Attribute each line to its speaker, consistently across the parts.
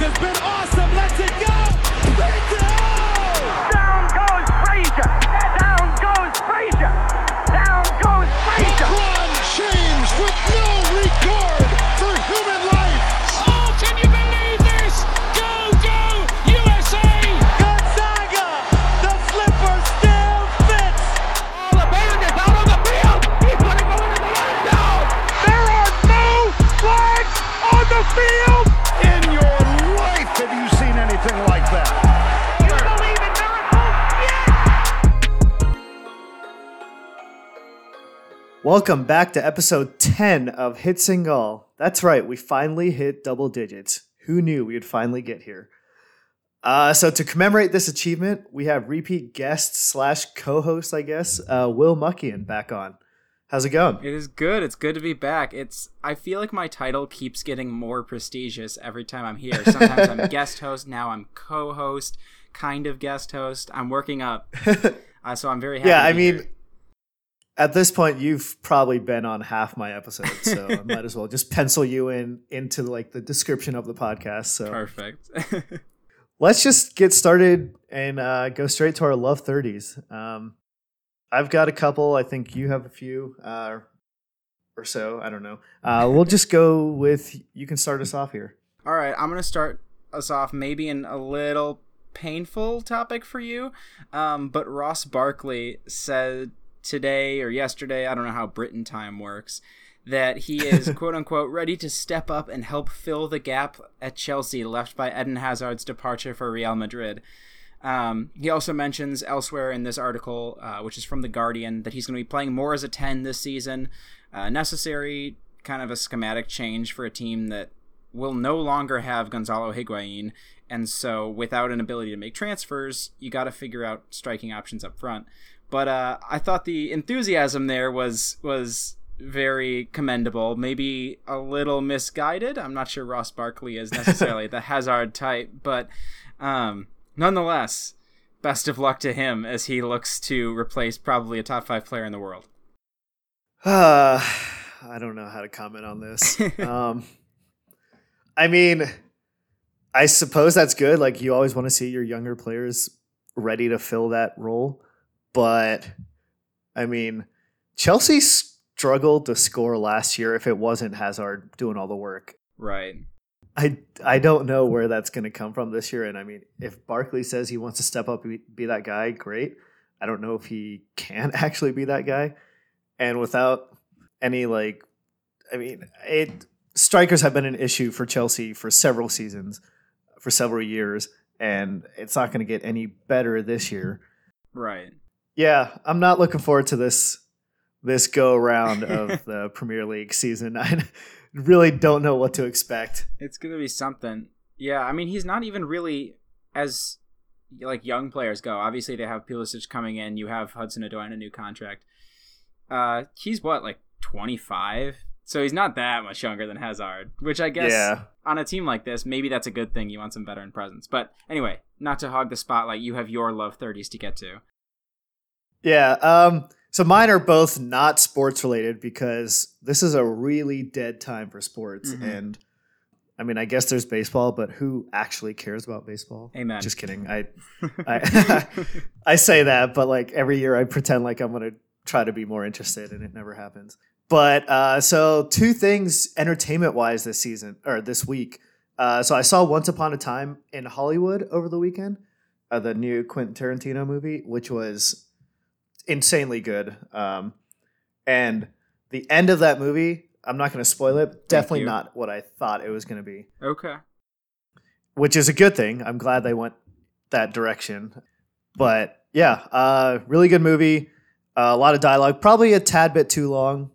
Speaker 1: has been awesome. Let's it go. Let's go.
Speaker 2: Down goes Frazier. Down goes Frazier. Down goes Frazier.
Speaker 1: LeBron James with no regard for human life.
Speaker 3: Oh, can you believe this? Go, go, USA!
Speaker 1: Gonzaga, the slipper still fits.
Speaker 2: Oh, the band is out on the field. He's going to go into the end zone.
Speaker 1: There are no flags on the field.
Speaker 4: Welcome back to episode 10 of Hit Single. That's right, we finally hit double digits. Who knew we would finally get here? Uh, so to commemorate this achievement, we have repeat guest slash co-host, I guess, uh, Will Muckian back on. How's it going?
Speaker 5: It is good. It's good to be back. It's I feel like my title keeps getting more prestigious every time I'm here. Sometimes I'm guest host, now I'm co-host, kind of guest host. I'm working up. Uh, so I'm very happy.
Speaker 4: yeah,
Speaker 5: to
Speaker 4: I mean,
Speaker 5: here.
Speaker 4: At this point, you've probably been on half my episodes, so I might as well just pencil you in into like the description of the podcast. So
Speaker 5: perfect.
Speaker 4: let's just get started and uh, go straight to our love 30s. Um, I've got a couple. I think you have a few uh, or so. I don't know. Uh, we'll just go with you can start us off here.
Speaker 5: All right, I'm gonna start us off maybe in a little painful topic for you, um, but Ross Barkley said today or yesterday, I don't know how Britain time works, that he is quote unquote ready to step up and help fill the gap at Chelsea left by Eden Hazard's departure for Real Madrid. Um, he also mentions elsewhere in this article, uh, which is from The Guardian, that he's going to be playing more as a 10 this season. Uh, necessary kind of a schematic change for a team that will no longer have Gonzalo Higuain. And so, without an ability to make transfers, you got to figure out striking options up front. But uh, I thought the enthusiasm there was was very commendable. Maybe a little misguided. I'm not sure Ross Barkley is necessarily the Hazard type, but um, nonetheless, best of luck to him as he looks to replace probably a top five player in the world.
Speaker 4: Uh, I don't know how to comment on this. um, I mean, I suppose that's good. Like you always want to see your younger players ready to fill that role, but I mean, Chelsea struggled to score last year if it wasn't Hazard doing all the work.
Speaker 5: Right.
Speaker 4: I I don't know where that's going to come from this year. And I mean, if Barkley says he wants to step up and be, be that guy, great. I don't know if he can actually be that guy. And without any like, I mean, it strikers have been an issue for Chelsea for several seasons, for several years, and it's not going to get any better this year.
Speaker 5: Right.
Speaker 4: Yeah, I'm not looking forward to this this go round of the Premier League season. I really don't know what to expect.
Speaker 5: It's gonna be something. Yeah, I mean he's not even really as like young players go. Obviously they have Pulisic coming in. You have Hudson Odoi on a new contract. Uh, he's what like 25, so he's not that much younger than Hazard. Which I guess
Speaker 4: Yeah.
Speaker 5: on a team like this, maybe that's a good thing. You want some veteran presence. But anyway, not to hog the spotlight. You have your love 30s to get to.
Speaker 4: Yeah. Um, so mine are both not sports related because this is a really dead time for sports.
Speaker 5: Mhm.
Speaker 4: And I mean, I guess there's baseball, but who actually cares about baseball?
Speaker 5: Amen.
Speaker 4: Just kidding. I, I, I say that, but like every year I pretend like I'm going to try to be more interested and it never happens. But uh, so two things entertainment wise this season or this week. Uh, so I saw Once Upon a Time in Hollywood over the weekend, uh, the new Quentin Tarantino movie, which was insanely good. Um, and the end of that movie, I'm not going to spoil it. Definitely not what I thought it was going to be,
Speaker 5: okay.
Speaker 4: which is a good thing. I'm glad they went that direction. But yeah, uh, really good movie. Uh, a lot of dialogue, probably a tad bit too long.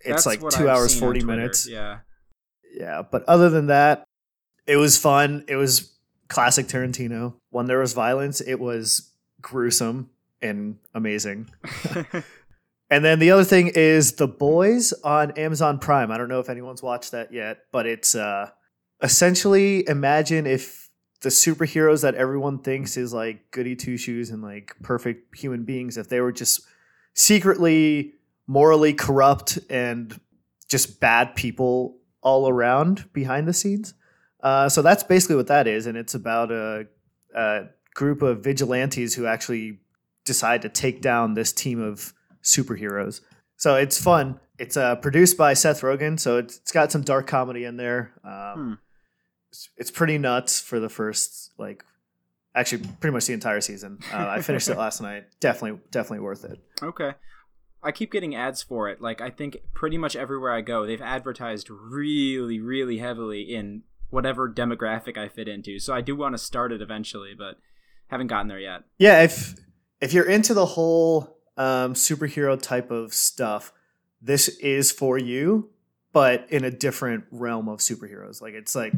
Speaker 4: It's
Speaker 5: That's
Speaker 4: like two
Speaker 5: I've
Speaker 4: hours, 40 minutes.
Speaker 5: Yeah.
Speaker 4: Yeah, but other than that, it was fun. It was classic Tarantino. When there was violence, it was gruesome and amazing. and then the other thing is The Boys on Amazon Prime. I don't know if anyone's watched that yet, but it's uh essentially imagine if the superheroes that everyone thinks is like goody two shoes and like perfect human beings, if they were just secretly morally corrupt and just bad people all around behind the scenes. Uh, so that's basically what that is, and it's about a, a group of vigilantes who actually decide to take down this team of superheroes. So it's fun. It's uh, produced by Seth Rogen, so it's, it's got some dark comedy in there. Um,
Speaker 5: Hmm.
Speaker 4: it's, it's pretty nuts for the first like, actually pretty much the entire season. Uh, I finished it last night. Definitely, definitely worth it.
Speaker 5: Okay. I keep getting ads for it. Like I think pretty much everywhere I go, they've advertised really, really heavily in whatever demographic I fit into. So I do want to start it eventually, but haven't gotten there yet.
Speaker 4: Yeah, if if you're into the whole um, superhero type of stuff, this is for you, but in a different realm of superheroes. Like it's like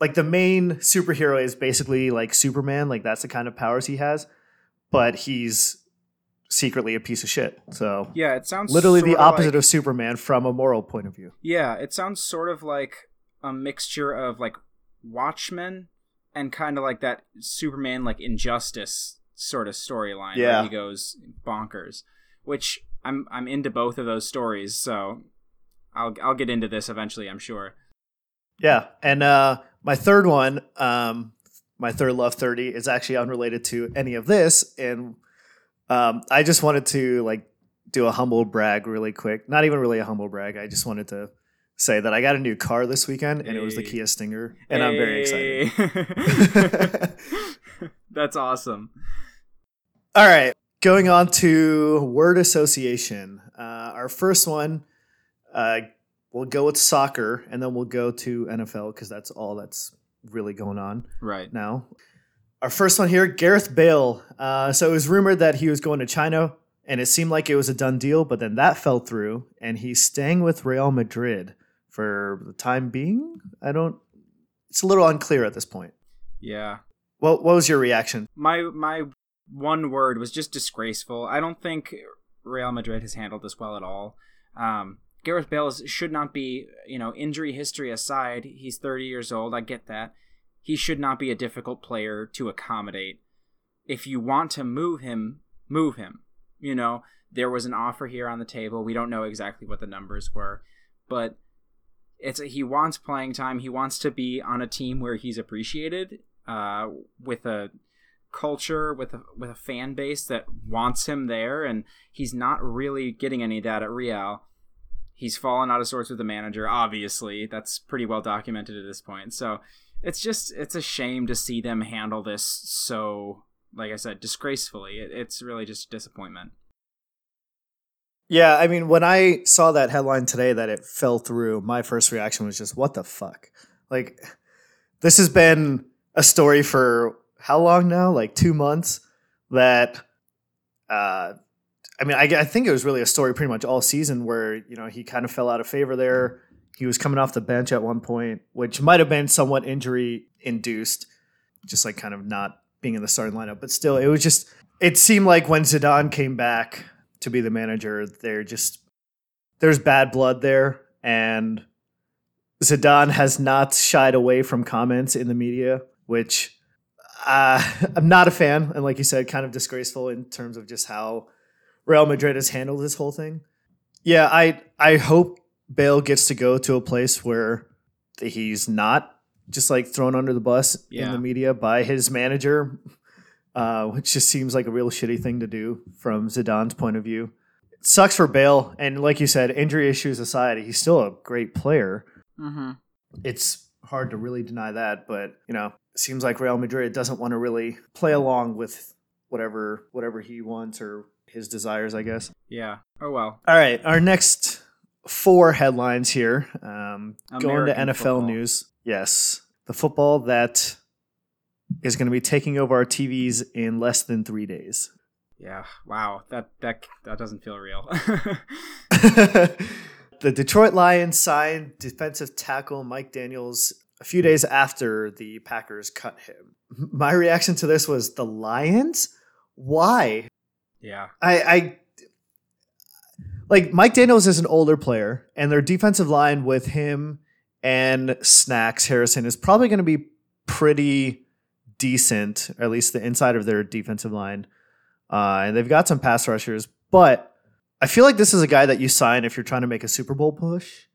Speaker 4: like the main superhero is basically like Superman, like that's the kind of powers he has, but he's secretly a piece of shit. So
Speaker 5: Yeah, it sounds
Speaker 4: literally the opposite
Speaker 5: like-
Speaker 4: of Superman from a moral point of view.
Speaker 5: Yeah, it sounds sort of like a mixture of like Watchmen and kind of like that Superman like Injustice sort of storyline
Speaker 4: Yeah.
Speaker 5: where he goes bonkers. Which I'm I'm into both of those stories, so I'll I'll get into this eventually, I'm sure.
Speaker 4: Yeah, and uh, my third one, um, my third love thirty, is actually unrelated to any of this, and um, I just wanted to like do a humble brag really quick. Not even really a humble brag. I just wanted to say that I got a new car this weekend, and it was the Kia Stinger, and I'm very excited.
Speaker 5: That's awesome.
Speaker 4: All right, going on to word association. Uh, our first one, uh, we'll go with soccer, and then we'll go to NFL because that's all that's really going on.
Speaker 5: Right.
Speaker 4: now. Our first one here, Gareth Bale. Uh, so it was rumored that he was going to China, and it seemed like it was a done deal, but then that fell through, and he's staying with Real Madrid for the time being. I don't. It's a little unclear at this point.
Speaker 5: Yeah.
Speaker 4: What What was your reaction?
Speaker 5: My my one word was just disgraceful. I don't think Real Madrid has handled this well at all. Um, Gareth Bale should not be, you know, injury history aside, he's 30 years old. I get that. He should not be a difficult player to accommodate. If you want to move him, move him. You know, there was an offer here on the table. We don't know exactly what the numbers were, but it's he wants playing time. He wants to be on a team where he's appreciated, uh, with a culture, with a with a fan base that wants him there, and he's not really getting any of that at Real. He's fallen out of sorts with the manager. Obviously, that's pretty well documented at this point. So it's just it's a shame to see them handle this so, like I said, disgracefully. It, it's really just a disappointment.
Speaker 4: Yeah, I mean, when I saw that headline today that it fell through, my first reaction was just, "What the fuck?" Like, this has been a story for how long now? Like two months. That, uh, I mean, I, I think it was really a story pretty much all season where you know he kind of fell out of favor there. He was coming off the bench at one point, which might have been somewhat injury induced, just like kind of not being in the starting lineup. But still, it was just. It seemed like when Zidane came back to be the manager, there just there's bad blood there, and Zidane has not shied away from comments in the media, which uh, I'm not a fan, and like you said, kind of disgraceful in terms of just how Real Madrid has handled this whole thing. Yeah, I I hope Bale gets to go to a place where he's not just like thrown under the bus in the media by his manager, uh, which just seems like a real shitty thing to do from Zidane's point of view. It sucks for Bale, and like you said, injury issues aside, he's still a great player
Speaker 5: Mm-hmm.
Speaker 4: it's hard to really deny that, but you know, seems like Real Madrid doesn't want to really play along with whatever whatever he wants or his desires, I guess.
Speaker 5: Yeah. Oh well.
Speaker 4: All right, our next four headlines here. Um, going to NFL
Speaker 5: football.
Speaker 4: news. Yes, the football that is going to be taking over our TVs in less than three days.
Speaker 5: Yeah. Wow. That that that doesn't feel real.
Speaker 4: the Detroit Lions signed defensive tackle Mike Daniels a few days after the Packers cut him. My reaction to this was the Lions? Why?
Speaker 5: yeah.
Speaker 4: I, I like Mike Daniels is an older player, and their defensive line with him and Snacks Harrison is probably going to be pretty decent, or at least the inside of their defensive line. Uh, and they've got some pass rushers, but I feel like this is a guy that you sign if you're trying to make a Super Bowl push.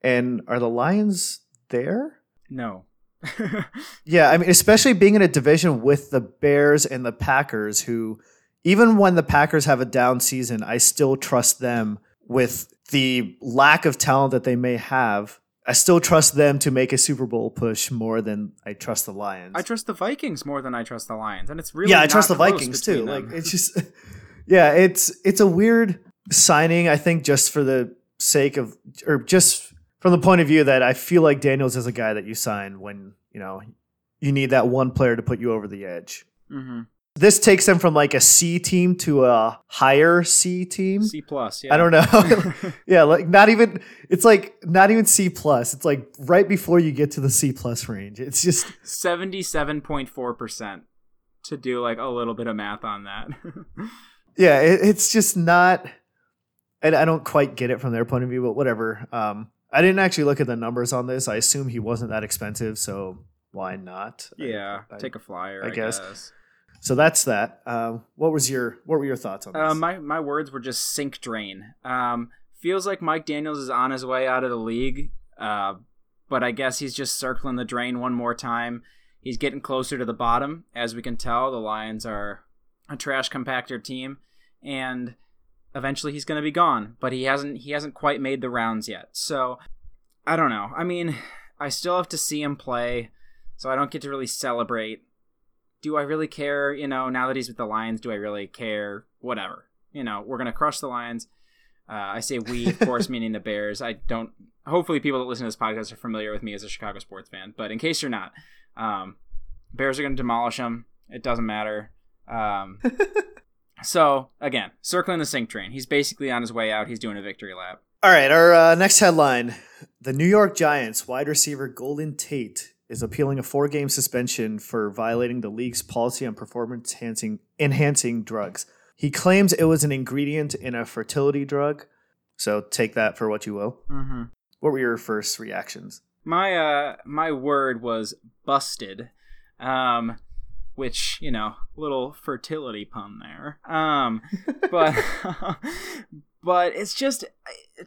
Speaker 4: And are the Lions there?
Speaker 5: No.
Speaker 4: Yeah, I mean, especially being in a division with the Bears and the Packers, who, even when the Packers have a down season, I still trust them with the lack of talent that they may have. I still trust them to make a Super Bowl push more than I trust the Lions.
Speaker 5: I trust the Vikings more than I trust the Lions, and it's really
Speaker 4: yeah, I trust the Vikings too.
Speaker 5: between
Speaker 4: Like it's just, yeah, it's it's a weird signing. I think just for the sake of, or just from the point of view that I feel like Daniels is a guy that you sign when you know you need that one player to put you over the edge.
Speaker 5: Mhm.
Speaker 4: This takes them from like a C team to a higher C team.
Speaker 5: C plus. Yeah.
Speaker 4: I don't know. yeah, like not even. It's like not even C plus. It's like right before you get to the C plus range. It's just
Speaker 5: Seventy-seven point four percent. To do like a little bit of math on that.
Speaker 4: yeah, it, it's just not. And I don't quite get it from their point of view, but whatever. Um, I didn't actually look at the numbers on this. I assume he wasn't that expensive, so why not? I-
Speaker 5: yeah.
Speaker 4: I-
Speaker 5: take a flyer.
Speaker 4: I
Speaker 5: I,
Speaker 4: guess.
Speaker 5: guess.
Speaker 4: So that's that. Um, what was your what were your thoughts on this?
Speaker 5: Uh, my my words were just sink drain. Um, feels like Mike Daniels is on his way out of the league. Uh, but I guess he's just circling the drain one more time. He's getting closer to the bottom, as we can tell. The Lions are a trash compactor team, and eventually he's going to be gone. But he hasn't he hasn't quite made the rounds yet. So I don't know. I mean, I still have to see him play, so I don't get to really celebrate do I really care? You know, now that he's with the Lions, do I really care? Whatever. You know, we're gonna crush the Lions. Uh, I say we, of course, meaning the Bears. I don't. Hopefully, people that listen to this podcast are familiar with me as a Chicago sports fan. But in case you're not, um, Bears are gonna demolish them. It doesn't matter. Um, so again, circling the sink train. He's basically on his way out. He's doing a victory lap.
Speaker 4: All right, our uh, next headline: The New York Giants wide receiver Golden Tate is appealing a four-game suspension for violating the league's policy on performance-enhancing enhancing drugs. He claims it was an ingredient in a fertility drug. So take that for what you will.
Speaker 5: Mm-hmm.
Speaker 4: What were your first reactions?
Speaker 5: my uh my word was busted um which you know little fertility pun there. Um but but it's just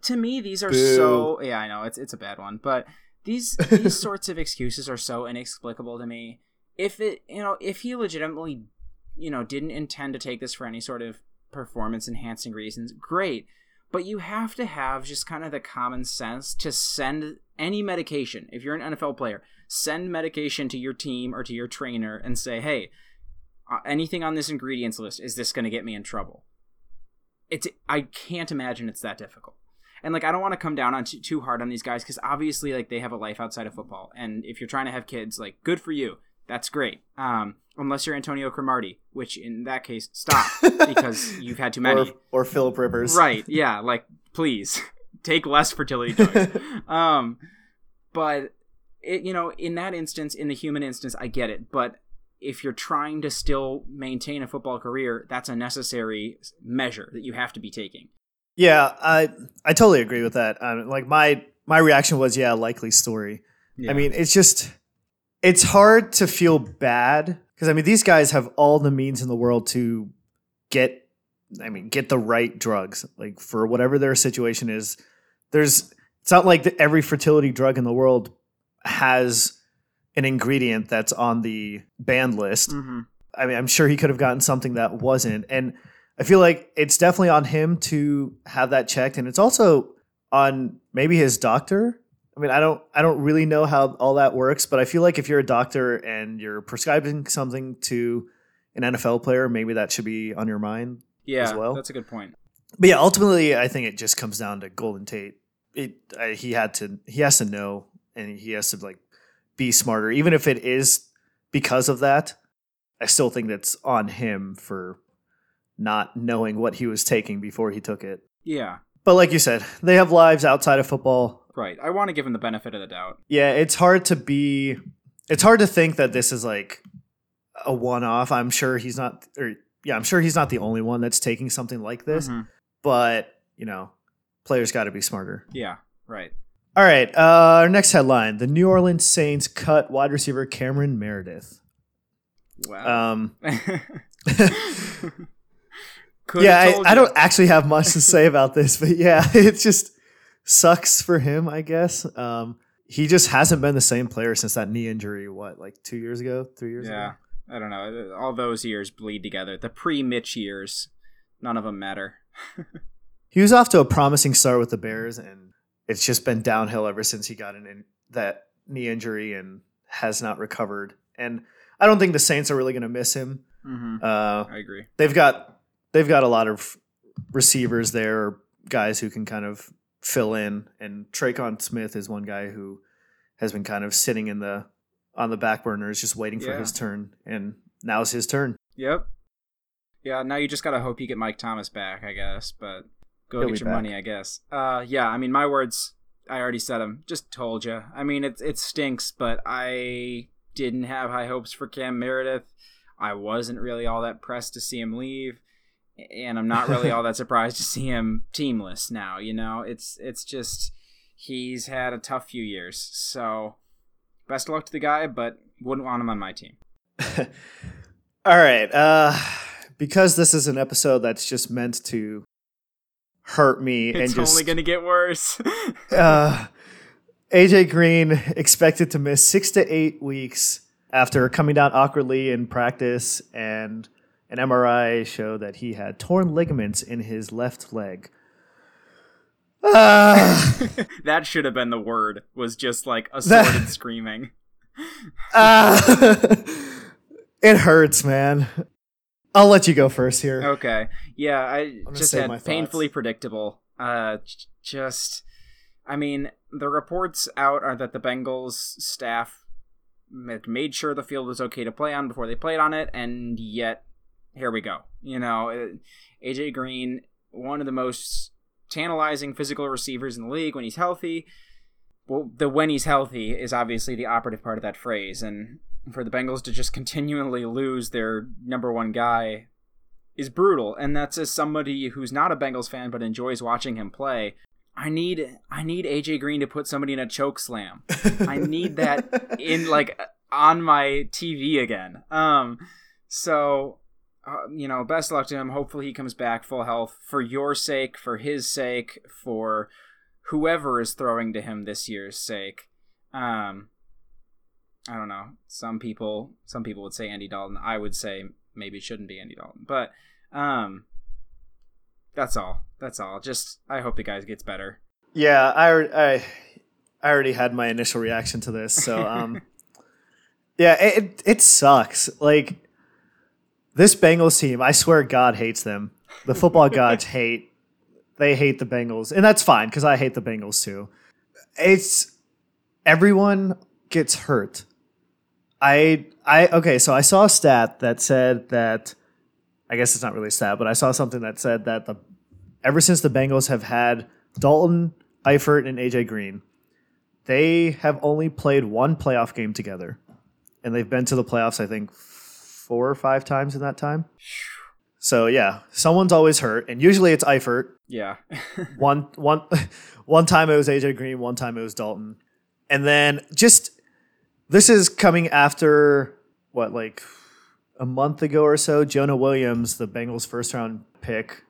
Speaker 5: to me these are so yeah i know it's it's a bad one but these these sorts of excuses are so inexplicable to me. If it you know if he legitimately you know didn't intend to take this for any sort of performance enhancing reasons great but you have to have just kind of the common sense to send any medication. If you're an NFL player, send medication to your team or to your trainer and say, "Hey, uh, anything on this ingredients list is this going to get me in trouble?" It's I can't imagine it's that difficult. And like I don't want to come down on too, too hard on these guys cuz obviously like they have a life outside of football and if you're trying to have kids, like good for you. That's great. Um unless you're Antonio Cromartie, which in that case stop because you've had too many.
Speaker 4: Or, or Philip Rivers.
Speaker 5: Right. Yeah. Like, please take less fertility drugs. um, but it, you know, in that instance, in the human instance, I get it. But if you're trying to still maintain a football career, that's a necessary measure that you have to be taking.
Speaker 4: Yeah, I I totally agree with that. Um, like my my reaction was, yeah, likely story.
Speaker 5: Yeah.
Speaker 4: I mean, it's just it's hard to feel bad because I mean these guys have all the means in the world to get I mean get the right drugs like for whatever their situation is. There's it's not like that every fertility drug in the world has an ingredient that's on the banned list.
Speaker 5: hmm
Speaker 4: I mean, I'm sure he could have gotten something that wasn't. And I feel like it's definitely on him to have that checked. And it's also on maybe his doctor. I mean, I don't I don't really know how all that works, but I feel like if you're a doctor and you're prescribing something to an NFL player, maybe that should be on your mind.
Speaker 5: yeah,
Speaker 4: as well.
Speaker 5: that's a good point.
Speaker 4: But yeah, ultimately, I think it just comes down to Golden Tate. It I, he had to he has to know, and he has to like be smarter, even if it is because of that. I still think that's on him for not knowing what he was taking before he took it.
Speaker 5: Yeah,
Speaker 4: But like you said, they have lives outside of football.
Speaker 5: Right. I want to give him the benefit of the doubt.
Speaker 4: Yeah, it's hard to be. It's hard to think that this is like a one-off. I'm sure he's not, or yeah, I'm sure he's not the only one that's taking something like this.
Speaker 5: Mhm.
Speaker 4: But you know, players got to be smarter.
Speaker 5: Yeah, right.
Speaker 4: All right. Uh, our next headline: The New Orleans Saints cut wide receiver Cameron Meredith.
Speaker 5: Wow.
Speaker 4: Um, yeah, I, I don't actually have much to say about this, but yeah, it's just sucks for him, I guess. Um, he just hasn't been the same player since that knee injury. What, like two years ago, three years
Speaker 5: Yeah.
Speaker 4: ago?
Speaker 5: I don't know. All those years bleed together. The pre Mitch years, none of them matter.
Speaker 4: He was off to a promising start with the Bears, and it's just been downhill ever since he got an in, that knee injury and has not recovered. And I don't think the Saints are really going to miss him.
Speaker 5: Mm-hmm.
Speaker 4: Uh,
Speaker 5: I agree.
Speaker 4: they've got they've got a lot of receivers there, guys who can kind of fill in. And Tre'Quan Smith is one guy who has been kind of sitting in the on the back burners, just waiting for
Speaker 5: Yeah.
Speaker 4: his turn. And now's his turn.
Speaker 5: Yep. Yeah, now you just gotta hope you get Mike Thomas back, I guess. But go
Speaker 4: He'll
Speaker 5: get your
Speaker 4: back.
Speaker 5: money, I guess. Uh, yeah. I mean, my words. I already said them. Just told you. I mean, it it stinks, but I didn't have high hopes for Cam Meredith. I wasn't really all that pressed to see him leave, and I'm not really all that surprised to see him teamless now. You know, it's it's just he's had a tough few years. So best of luck to the guy, but wouldn't want him on my team.
Speaker 4: All right. Uh, because this is an episode that's just meant to hurt me
Speaker 5: It's
Speaker 4: and just
Speaker 5: only gonna get worse.
Speaker 4: uh, AJ Green expected to miss six to eight weeks after coming down awkwardly in practice, and an MRI showed that he had torn ligaments in his left leg. Ah,
Speaker 5: that should have been the word. Was just like assorted screaming.
Speaker 4: ah. it hurts, man. I'll let you go first here.
Speaker 5: Okay, yeah, I just had painfully predictable. Uh, j- just, I mean, the reports out are that the Bengals staff made sure the field was okay to play on before they played on it, and yet here we go. You know, uh, AJ Green, one of the most tantalizing physical receivers in the league when he's healthy. Well, the when he's healthy is obviously the operative part of that phrase, and for the Bengals to just continually lose their number one guy is brutal. And that's as somebody who's not a Bengals fan but enjoys watching him play. I need I need AJ Green to put somebody in a choke slam. I need that in like on my TV again. Um, so uh, you know, best luck to him. Hopefully, he comes back full health for your sake, for his sake, for whoever is throwing to him this year's sake. Um, I don't know. Some people, some people would say Andy Dalton. I would say maybe it shouldn't be Andy Dalton, but um, that's all. That's all. Just I hope the guy gets better.
Speaker 4: Yeah, I, I I already had my initial reaction to this. So um yeah, it it, it sucks. Like this Bengals team, I swear God hates them. The football gods hate they hate the Bengals. And that's fine cuz I hate the Bengals too. It's everyone gets hurt. I I okay, so I saw a stat that said that I guess it's not really a stat, but I saw something that said that the ever since the Bengals have had Dalton, Eifert, and AJ Green, they have only played one playoff game together. And they've been to the playoffs, I think, four or five times in that time. So yeah, someone's always hurt, and usually it's Eifert.
Speaker 5: Yeah.
Speaker 4: One one one time it was AJ Green, one time it was Dalton. And then just this is coming after what, like a month ago or so, Jonah Williams, the Bengals first round pick,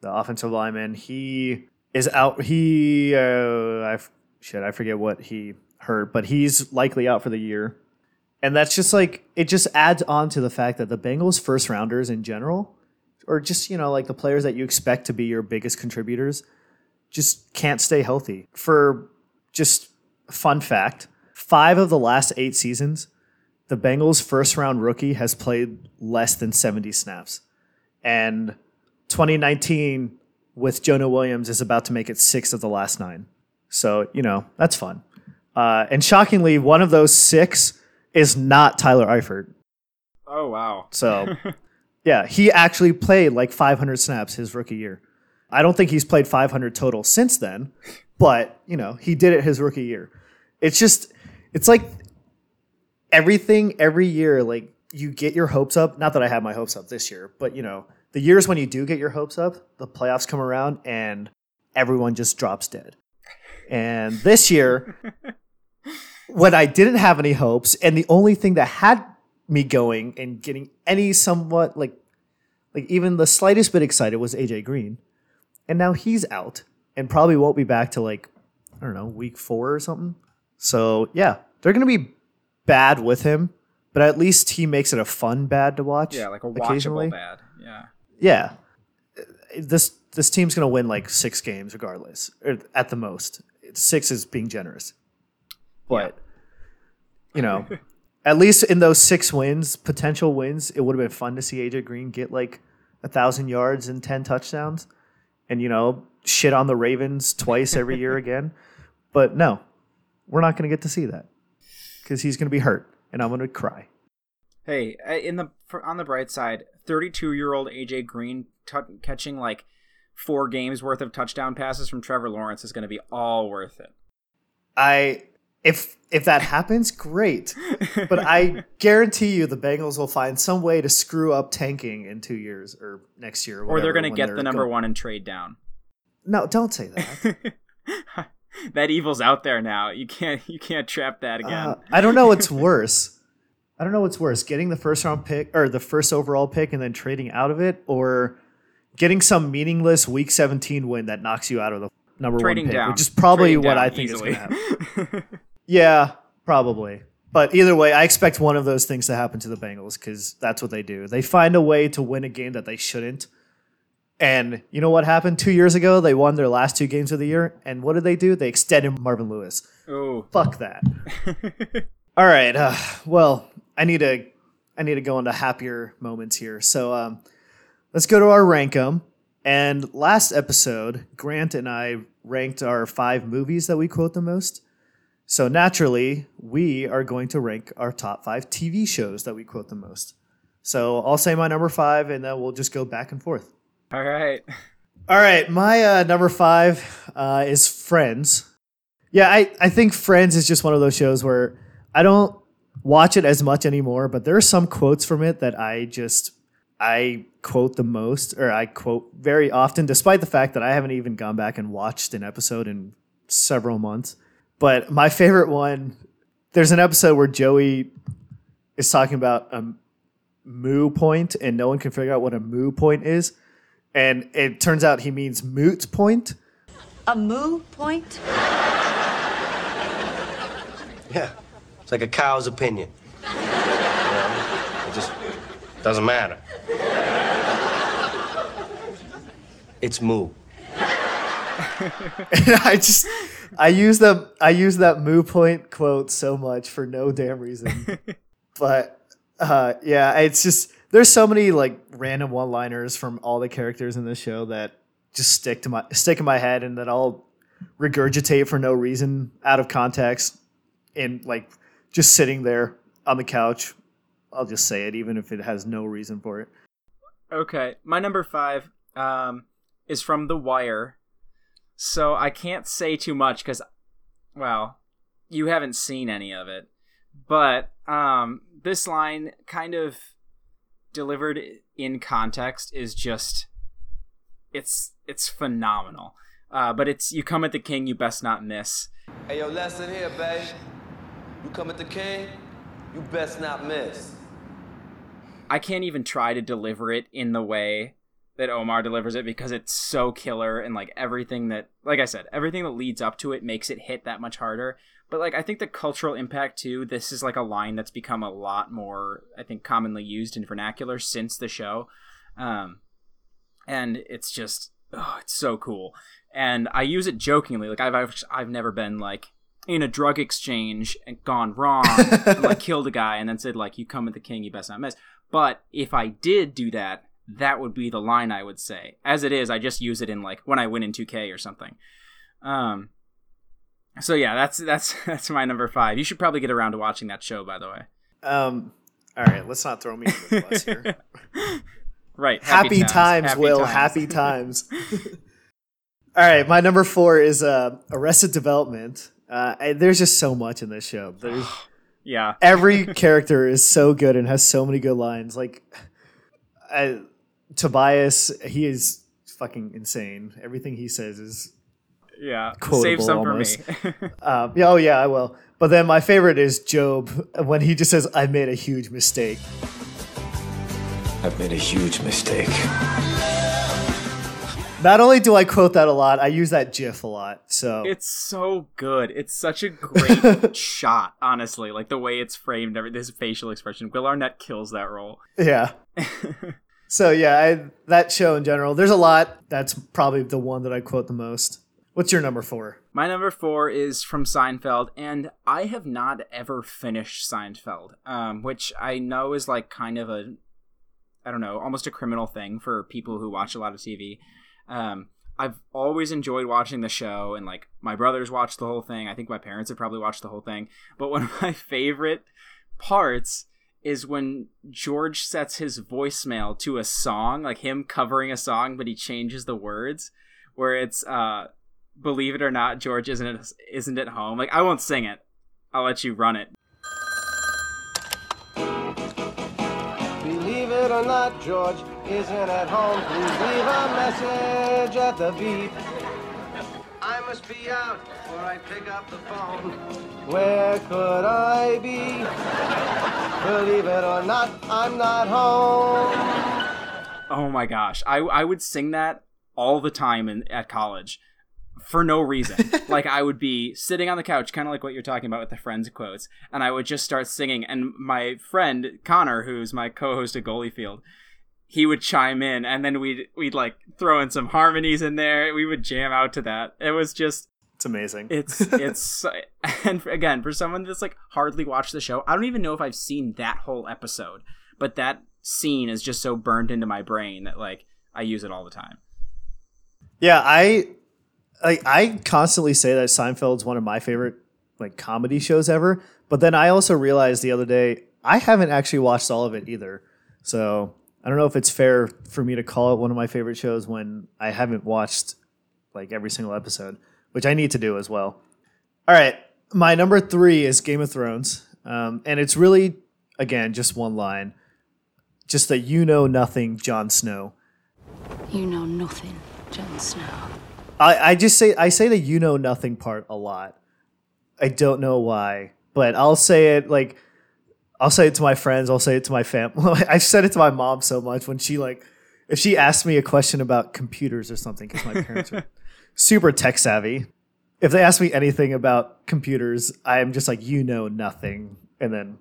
Speaker 4: the offensive lineman, he is out. He, uh, I shit, I forget what he hurt, but he's likely out for the year. And that's just like it just adds on to the fact that the Bengals first rounders in general, or just you know like the players that you expect to be your biggest contributors, just can't stay healthy. For just fun fact, five of the last eight seasons, the Bengals first round rookie has played less than 70 snaps. And 2019 with Jonah Williams is about to make it six of the last nine. So, you know, that's fun. Uh, and shockingly, one of those six is not Tyler Eifert.
Speaker 5: oh wow.
Speaker 4: So, yeah, he actually played like 500 snaps his rookie year. I don't think he's played 500 total since then, but, you know, he did it his rookie year. It's just, it's like everything every year, like you get your hopes up. Not that I have my hopes up this year, but, you know, the years when you do get your hopes up, the playoffs come around and everyone just drops dead. And this year, when I didn't have any hopes, and the only thing that had me going and getting any somewhat like like even the slightest bit excited was AJ Green. And now he's out and probably won't be back to like I don't know, week 4 or something. So yeah, they're gonna be bad with him, but at least he makes it a fun bad to watch.
Speaker 5: Yeah, like a
Speaker 4: occasionally.
Speaker 5: watchable bad. Yeah.
Speaker 4: Yeah, this this team's gonna win like six games regardless, or at the most. Six is being generous, but you know, at least in those six wins, potential wins, it would have been fun to see AJ Green get like a thousand yards and ten touchdowns, and you know, shit on the Ravens twice every year again. But no, we're not gonna get to see that because he's gonna be hurt, and I'm gonna cry.
Speaker 5: Hey, in the on the bright side, 32 year old AJ Green t- catching like four games worth of touchdown passes from Trevor Lawrence is going to be all worth it.
Speaker 4: I if if that happens, great. But I guarantee you the Bengals will find some way to screw up tanking in two years or next year.
Speaker 5: Or they're
Speaker 4: going
Speaker 5: going to get the number one and trade down.
Speaker 4: No, don't say that.
Speaker 5: that evil's out there now. You can't you can't trap that again.
Speaker 4: Uh, I don't know what's worse. I don't know what's worse: getting the first round pick or the first overall pick and then trading out of it, or getting some meaningless Week 17 win that knocks you out of the number
Speaker 5: Trading
Speaker 4: one pick,
Speaker 5: down.
Speaker 4: which is probably
Speaker 5: Trading
Speaker 4: what I think
Speaker 5: easily.
Speaker 4: is going to happen. Yeah, probably. But either way, I expect one of those things to happen to the Bengals because that's what they do. They find a way to win a game that they shouldn't. And you know what happened two years ago? They won their last two games of the year. And what did they do? They extended Marvin Lewis.
Speaker 5: oh.
Speaker 4: Fuck that. All right. Uh, well, I need to I need to go into happier moments here. So um, let's go to our rank 'em. And last episode, Grant and I ranked our five movies that we quote the most. So naturally, we are going to rank our top five TV shows that we quote the most. So I'll say my number five, and then we'll just go back and forth.
Speaker 5: All right.
Speaker 4: All right, my uh, number five uh, is Friends. Yeah, I, I think Friends is just one of those shows where I don't watch it as much anymore, but there are some quotes from it that I just I quote the most, or I quote very often, despite the fact that I haven't even gone back and watched an episode in several months. But my favorite one, there's an episode where Joey is talking about a moo point, and no one can figure out what a moo point is. And it turns out he means moot point.
Speaker 6: A moo point?
Speaker 7: Yeah, it's like a cow's opinion. You know, it just doesn't matter. It's moo.
Speaker 4: And I just I use the I use that moo point quote so much for no damn reason. but uh yeah, it's just there's so many like random one-liners from all the characters in this show that just stick to my stick in my head and that I'll regurgitate for no reason out of context and like just sitting there on the couch. I'll just say it even if it has no reason for it.
Speaker 5: Okay, my number five um, is from The Wire, so I can't say too much because, well, you haven't seen any of it. But um, this line, kind of delivered in context, is just it's it's phenomenal. Uh, but it's you come at the king, you best not miss.
Speaker 8: Hey, yo, lesson here, babe. You come at the king, you best not miss.
Speaker 5: I can't even try to deliver it in the way that Omar delivers it because it's so killer and like everything that like I said, everything that leads up to it makes it hit that much harder. But like I think the cultural impact too, this is like a line that's become a lot more I think commonly used in vernacular since the show. Um and it's just oh, it's so cool. And I use it jokingly. Like I've I've, I've never been like in a drug exchange and gone wrong, and, like killed a guy, and then said like, "You come with the king, you best not miss." But if I did do that, that would be the line I would say. As it is, I just use it in like when I win in 2K or something. Um. So yeah, that's that's that's my number five. You should probably get around to watching that show, by the way.
Speaker 4: Um all right, let's not throw me under the bus here.
Speaker 5: Right.
Speaker 4: happy, times,
Speaker 5: happy
Speaker 4: will
Speaker 5: times.
Speaker 4: happy times all right my number four is uh, arrested development uh, and there's just so much in this show there's
Speaker 5: Yeah.
Speaker 4: every character is so good and has so many good lines like I, tobias he is fucking insane everything he says is
Speaker 5: Yeah.
Speaker 4: Quotable
Speaker 5: Save some
Speaker 4: almost.
Speaker 5: for me.
Speaker 4: um, yeah, oh yeah i will but then my favorite is Gob when he just says i made a huge mistake
Speaker 9: I've made a huge mistake.
Speaker 4: Not only do I quote that a lot, I use that GIF a lot. So
Speaker 5: It's so good. It's such a great shot, honestly. Like the way it's framed, every this facial expression. Will Arnett kills that role.
Speaker 4: yeah. So yeah, I, that show in general. There's a lot. That's probably the one that I quote the most. What's your number four?
Speaker 5: My number four is from Seinfeld, and I have not ever finished Seinfeld, um, which I know is like kind of a, I don't know, almost a criminal thing for people who watch a lot of TV. Um, I've always enjoyed watching the show, and like my brothers watched the whole thing. I think my parents have probably watched the whole thing. But one of my favorite parts is when George sets his voicemail to a song, like him covering a song, but he changes the words, where it's uh, "Believe it or not, George isn't isn't at home." Like I won't sing it. I'll let you run it.
Speaker 7: Believe it or not, George isn't at home. Please leave a message at the beep. I must be out before I pick up the phone. Where could I be? Believe it or not, I'm not home.
Speaker 5: Oh my gosh, I I would sing that all the time in at college for no reason. like I would be sitting on the couch, kind of like what you're talking about with the friends quotes, and I would just start singing. And my friend Connor, who's my co-host at Goalie Field, he would chime in, and then we'd we'd like throw in some harmonies in there. We would jam out to that. It was just
Speaker 4: It's amazing.
Speaker 5: it's it's and again for someone that's like hardly watched the show, I don't even know if I've seen that whole episode, but that scene is just so burned into my brain that like I use it all the time.
Speaker 4: Yeah, I like I constantly say that Seinfeld's one of my favorite like comedy shows ever, but then I also realized the other day I haven't actually watched all of it either. So, I don't know if it's fair for me to call it one of my favorite shows when I haven't watched like every single episode, which I need to do as well. All right, my number 3 is Game of Thrones. Um, and it's really again just one line. Just that you know nothing, Jon Snow.
Speaker 6: You know nothing, Jon Snow.
Speaker 4: I, I just say I say the you know nothing part a lot. I don't know why, but I'll say it like I'll say it to my friends. I'll say it to my family. I've said it to my mom so much when she like if she asked me a question about computers or something because my parents are super tech savvy. If they ask me anything about computers, I'm just like you know nothing, and then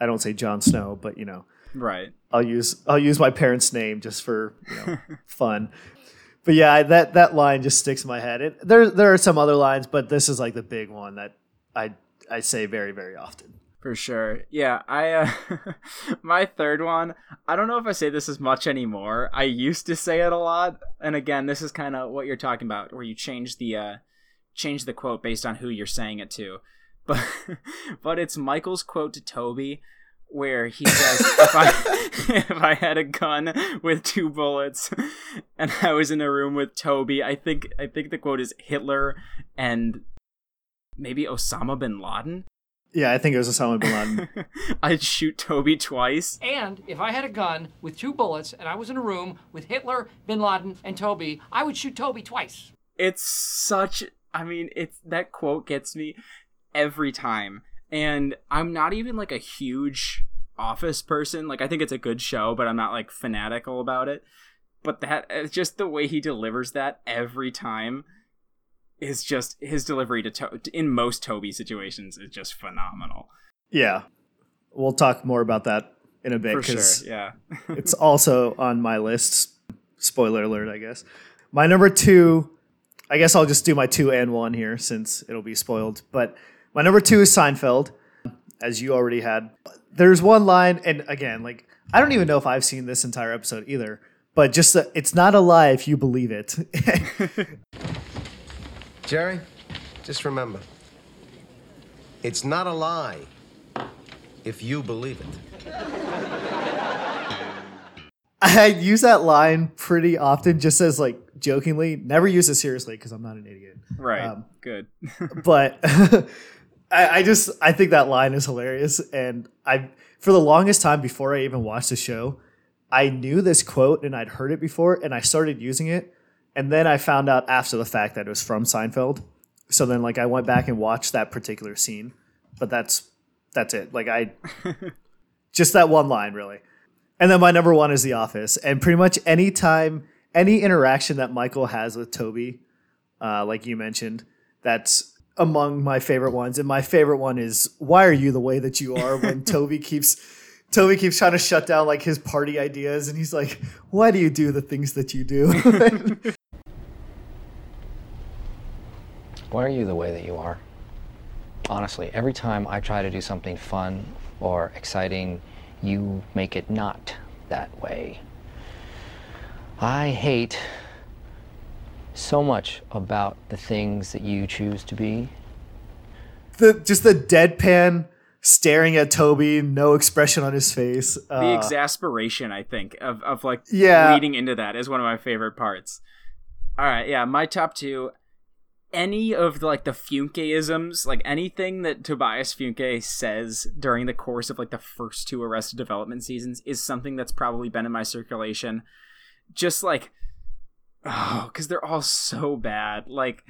Speaker 4: I don't say Jon Snow, but you know
Speaker 5: Right.
Speaker 4: I'll use I'll use my parents' name just for you know, fun. But yeah, that that line just sticks in my head. It, there there are some other lines, but this is like the big one that I I say very very often.
Speaker 5: For sure. Yeah, I uh my third one, I don't know if I say this as much anymore. I used to say it a lot. And again, this is kind of what you're talking about where you change the uh change the quote based on who you're saying it to. But but it's Michael's quote to Toby where he says if I if I had a gun with two bullets and I was in a room with Toby, I think I think the quote is Hitler and maybe Osama bin Laden.
Speaker 4: Yeah, I think it was Osama bin Laden.
Speaker 5: I'd shoot Toby twice.
Speaker 2: And if I had a gun with two bullets and I was in a room with Hitler, Bin Laden, and Toby, I would shoot Toby twice.
Speaker 5: It's such I mean, it's that quote gets me every time. And I'm not even like a huge office person. Like I think it's a good show, but I'm not like fanatical about it. But that uh, just the way he delivers that every time is just his delivery to, to in most Toby situations is just phenomenal.
Speaker 4: yeah, we'll talk more about that in a bit because
Speaker 5: sure. Yeah.
Speaker 4: it's also on my list. Spoiler alert, I guess. My number two, I guess I'll just do my two and one here since it'll be spoiled. But my number two is Seinfeld, as you already had. There's one line, and again, like, I don't even know if I've seen this entire episode either, but just that it's not a lie if you believe it.
Speaker 7: Jerry, just remember it's not a lie if you believe it.
Speaker 4: I use that line pretty often just as like jokingly, never use it seriously because I'm not an idiot.
Speaker 5: right.
Speaker 4: Um,
Speaker 5: Good.
Speaker 4: but I, I just I think that line is hilarious, and I for the longest time before I even watched the show, I knew this quote and I'd heard it before, and I started using it, and then I found out after the fact that it was from Seinfeld. So then, like, I went back and watched that particular scene, but that's that's it. Like, I just that one line really. And then my number one is The Office, and pretty much any time any interaction that Michael has with Toby, uh, like you mentioned, that's among my favorite ones. And my favorite one is why are you the way that you are when Toby keeps Toby keeps trying to shut down like his party ideas and he's like, Why do you do the things that you do?
Speaker 9: Why are you the way that you are? Honestly, every time I try to do something fun or exciting, you make it not that way. I hate so much about the things that you choose to be.
Speaker 4: the just the deadpan staring at Toby, no expression on his face.
Speaker 5: the
Speaker 4: Uh,
Speaker 5: exasperation i think of, of like
Speaker 4: Yeah.
Speaker 5: leading into that is one of my favorite parts all right yeah my top two any of the, like the Funke-isms, like anything that Tobias Funke says during the course of like the first two Arrested Development seasons is something that's probably been in my circulation. Just like, oh, because they're all so bad. Like,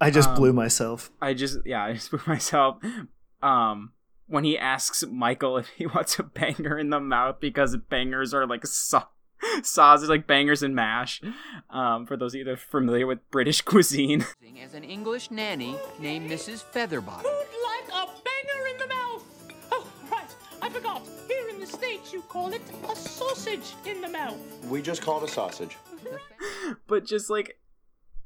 Speaker 4: I just
Speaker 5: um,
Speaker 4: blew myself.
Speaker 5: I just yeah, I just blew myself. Um, when he asks Michael if he wants a banger in the mouth because bangers are like sa- saws are like bangers and mash. Um, for those of you that are familiar with British cuisine,
Speaker 10: As an English nanny named Mrs. Featherbottom.
Speaker 3: Like a banger in the mouth. Oh, right. I forgot. Here in the States, you call it a sausage in the mouth.
Speaker 11: We just call it a sausage.
Speaker 5: but just like.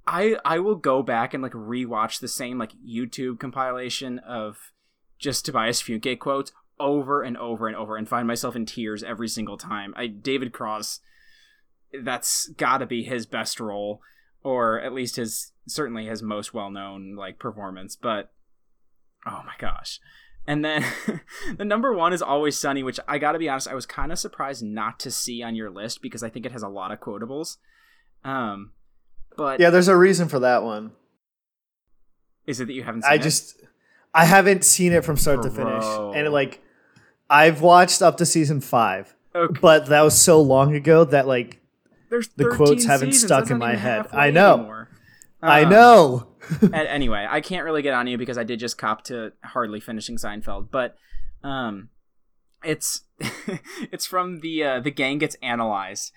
Speaker 5: I, I will go back and like rewatch the same like YouTube compilation of just Tobias Funke quotes over and over and over and find myself in tears every single time. I David Cross that's got to be his best role or at least his certainly his most well-known like performance but oh my gosh and then the number one is always sunny which i gotta be honest i was kind of surprised not to see on your list because i think it has a lot of quotables um but
Speaker 4: Yeah, there's a reason for that one.
Speaker 5: is it that you haven't seen
Speaker 4: I
Speaker 5: it?
Speaker 4: just I haven't seen it from start to finish,
Speaker 5: Bro.
Speaker 4: and like I've watched up to season five,
Speaker 5: Okay.
Speaker 4: but that was so long ago that like
Speaker 5: There's
Speaker 4: the quotes haven't
Speaker 5: seasons.
Speaker 4: stuck
Speaker 5: That's
Speaker 4: in my head. I know.
Speaker 5: anymore.
Speaker 4: I
Speaker 5: Um,
Speaker 4: know.
Speaker 5: Anyway, I can't really get on you because I did just cop to hardly finishing Seinfeld, but um, it's it's from the uh, the gang gets analyzed,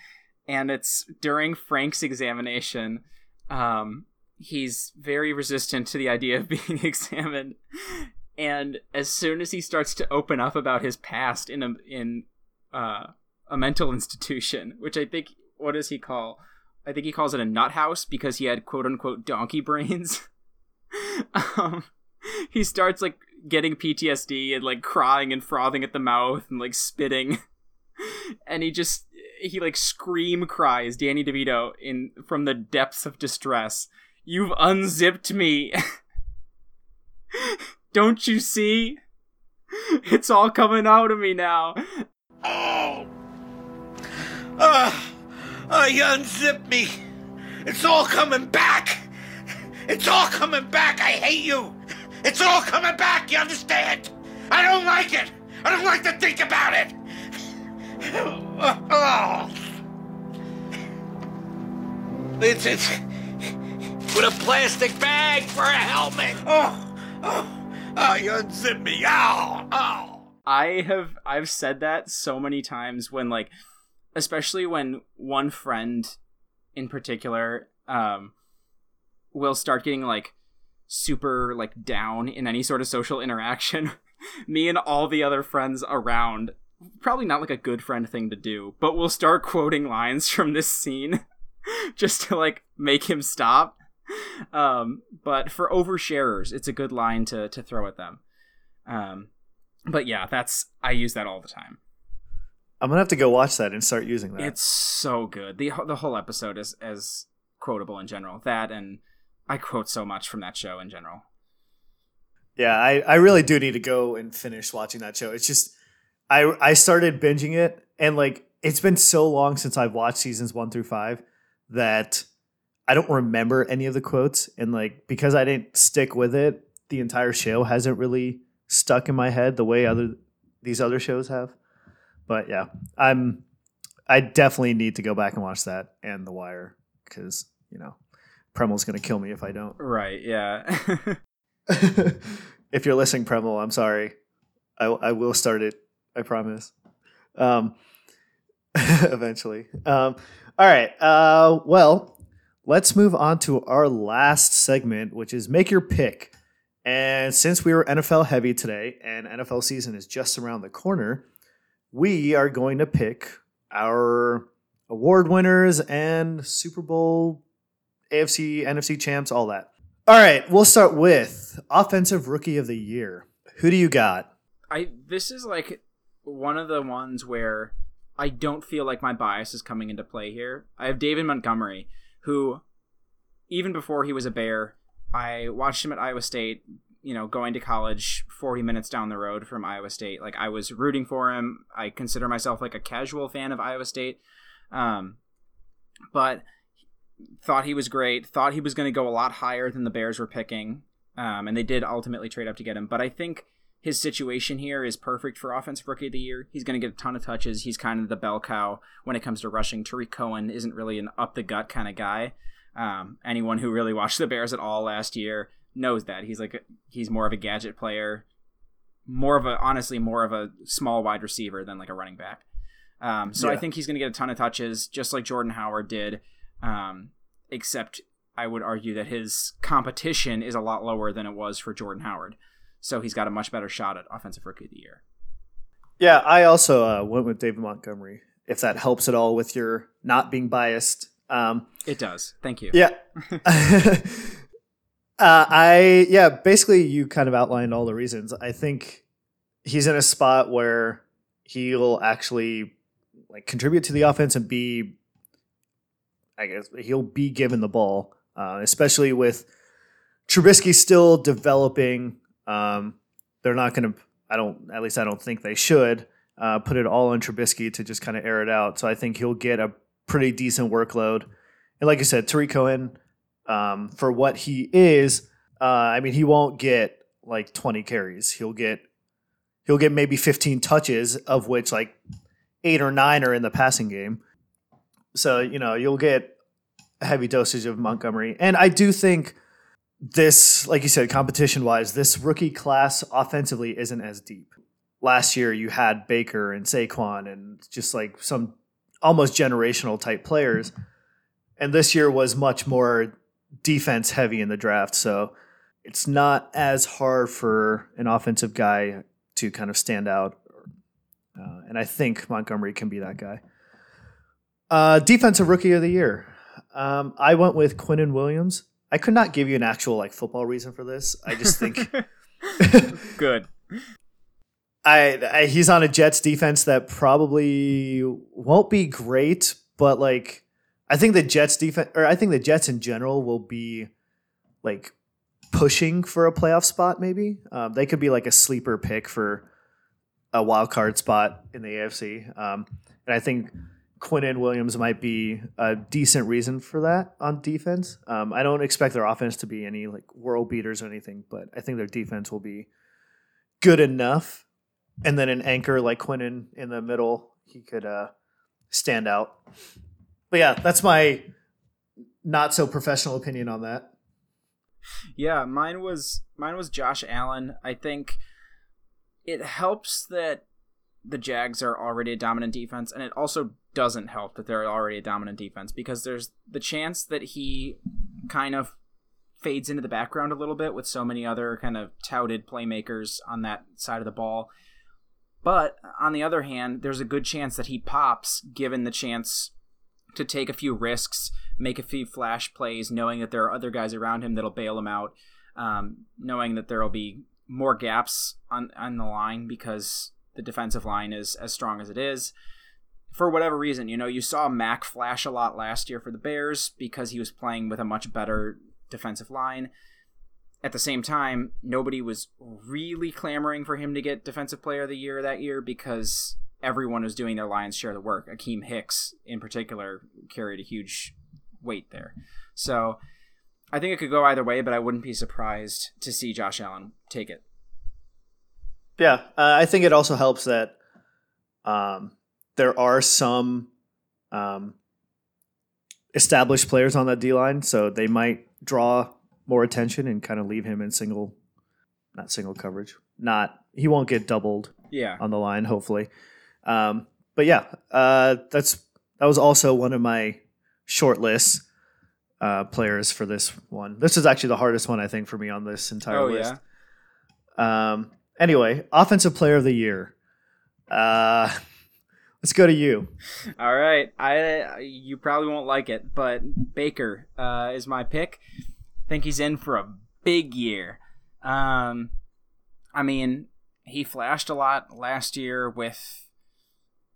Speaker 5: and it's during Frank's examination. Um, he's very resistant to the idea of being examined, and as soon as he starts to open up about his past in a in uh, a mental institution, which I think what does he call? I think he calls it a nut house because he had quote unquote donkey brains. um, he starts like getting PTSD and like crying and frothing at the mouth and like spitting, and he just he like scream cries Danny DeVito in from the depths of distress. You've unzipped me. Don't you see? It's all coming out of me now.
Speaker 1: Oh! Ah! Oh, you unzipped me! It's all coming back! It's all coming back! I hate you! It's all coming back, you understand? I don't like it! I don't like to think about it! Oh! It's, it's with a plastic bag for a helmet! Oh! Oh! Oh, you unzipped me! Ow! Ow!
Speaker 5: I have I've said that so many times when like especially when one friend in particular um will start getting like super like down in any sort of social interaction me and all the other friends around probably not like a good friend thing to do but we'll start quoting lines from this scene just to like make him stop um but for oversharers it's a good line to to throw at them um but yeah, that's I use that all the time.
Speaker 4: I'm gonna have to go watch that and start using that.
Speaker 5: It's so good. the The whole episode is as quotable in general. That and I quote so much from that show in general.
Speaker 4: Yeah, I, I really do need to go and finish watching that show. It's just I I started binging it and like it's been so long since I've watched seasons one through five that I don't remember any of the quotes and like because I didn't stick with it, the entire show hasn't really stuck in my head the way other these other shows have. But yeah, I'm I definitely need to go back and watch that and The Wire because you know Premel's gonna kill me if I don't.
Speaker 5: Right? Yeah.
Speaker 4: if you're listening, Premel, I'm sorry. I, I will start it. I promise. Um, eventually. Um, all right. Uh, well, let's move on to our last segment, which is make your pick. And since we were NFL heavy today and NFL season is just around the corner, we are going to pick our award winners and Super Bowl, AFC, NFC champs, all that. All right, we'll start with offensive rookie of the year. Who do you got?
Speaker 5: I this is like one of the ones where I don't feel like my bias is coming into play here. I have David Montgomery, who even before he was a Bear, I watched him at Iowa State, you know, going to college 40 minutes down the road from Iowa State. Like I was rooting for him. I consider myself like a casual fan of Iowa State. Um, but thought he was great, thought he was going to go a lot higher than the Bears were picking. Um, and they did ultimately trade up to get him. But I think his situation here is perfect for offensive rookie of the year. He's going to get a ton of touches. He's kind of the bell cow when it comes to rushing. Tarik Cohen isn't really an up the gut kind of guy. Um, anyone who really watched the Bears at all last year knows that he's like a, he's more of a gadget player, more of a honestly more of a small wide receiver than like a running back. Um, so
Speaker 4: Yeah.
Speaker 5: I think he's going to get a ton of touches, just like Jordan Howard did. Um, except I would argue that his competition is a lot lower than it was for Jordan Howard. So he's got a much better shot at offensive rookie of the year.
Speaker 4: Yeah, I also uh, went with David Montgomery. If that helps at all with your not being biased. Um,
Speaker 5: It does. Thank you.
Speaker 4: Yeah. uh, I yeah, basically you kind of outlined all the reasons. I think he's in a spot where he'll actually like contribute to the offense and be I guess he'll be given the ball, uh, especially with Trubisky still developing. Um, they're not going to. I don't. At least I don't think they should uh, put it all on Trubisky to just kind of air it out. So I think he'll get a pretty decent workload. And like you said, Tarik Cohen, um, for what he is, uh, I mean, he won't get like 20 carries. He'll get he'll get maybe 15 touches, of which like eight or nine are in the passing game. So you know you'll get a heavy dosage of Montgomery, and I do think this, like you said, competition wise, this rookie class offensively isn't as deep. Last year you had Baker and Saquon and just like some almost generational type players, and this year was much more defense heavy in the draft. So it's not as hard for an offensive guy to kind of stand out. Uh, and I think Montgomery can be that guy. Uh, defensive rookie of the year. Um, I went with Quinnen Williams. I could not give you an actual like football reason for this. I just think
Speaker 5: Good.
Speaker 4: I, I he's on a Jets defense that probably won't be great, but like I think the Jets defense or I think the Jets in general will be like pushing for a playoff spot. Maybe um, they could be like a sleeper pick for a wild card spot in the AFC. Um, and I think Quinnen Williams might be a decent reason for that on defense. Um, I don't expect their offense to be any like world beaters or anything, but I think their defense will be good enough. And then an anchor like Quinnen in the middle, he could uh, stand out. But yeah, that's my not so professional opinion on that.
Speaker 5: Yeah, mine was mine was Josh Allen. I think it helps that the Jags are already a dominant defense, and it also doesn't help that they're already a dominant defense because there's the chance that he kind of fades into the background a little bit with so many other kind of touted playmakers on that side of the ball. But on the other hand, there's a good chance that he pops given the chance to take a few risks, make a few flash plays, knowing that there are other guys around him that'll bail him out, um, knowing that there will be more gaps on on the line because the defensive line is as strong as it is. For whatever reason, you know, you saw Mack flash a lot last year for the Bears because he was playing with a much better defensive line. At the same time, nobody was really clamoring for him to get Defensive Player of the Year that year because everyone was doing their lion's share of the work. Akiem Hicks, in particular, carried a huge weight there. So I think it could go either way, but I wouldn't be surprised to see Josh Allen take it.
Speaker 4: Yeah, uh, I think it also helps that um, there are some um, established players on that D line, so they might draw more attention and kind of leave him in single, not single coverage. Not he won't get doubled
Speaker 5: Yeah.
Speaker 4: on the line, hopefully. Um, but yeah, uh, that's that was also one of my short lists uh, players for this one. This is actually the hardest one I think for me on this entire
Speaker 5: Oh,
Speaker 4: list. Um. Anyway, offensive player of the year. Uh, let's go to you.
Speaker 5: All right, I you probably won't like it, but Baker uh, is my pick. I Think he's in for a big year. Um, I mean, he flashed a lot last year with,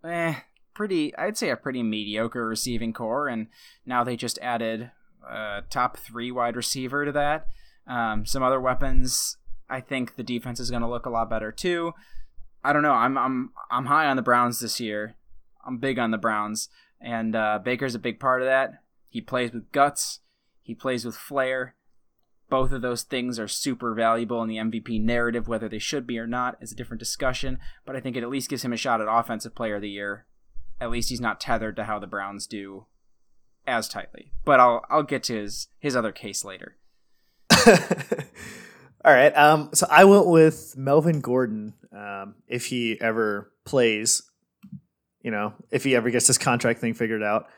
Speaker 5: eh, pretty. I'd say a pretty mediocre receiving core, and now they just added a top three wide receiver to that. Um, some other weapons. I think the defense is going to look a lot better too. I don't know. I'm I'm I'm high on the Browns this year. I'm big on the Browns, and uh, Baker's a big part of that. He plays with guts. He plays with flair. Both of those things are super valuable in the MVP narrative. Whether they should be or not is a different discussion. But I think it at least gives him a shot at Offensive Player of the Year. At least he's not tethered to how the Browns do as tightly. But I'll I'll get to his his other case later.
Speaker 4: All right. Um. So I went with Melvin Gordon. Um. If he ever plays, you know, if he ever gets this contract thing figured out.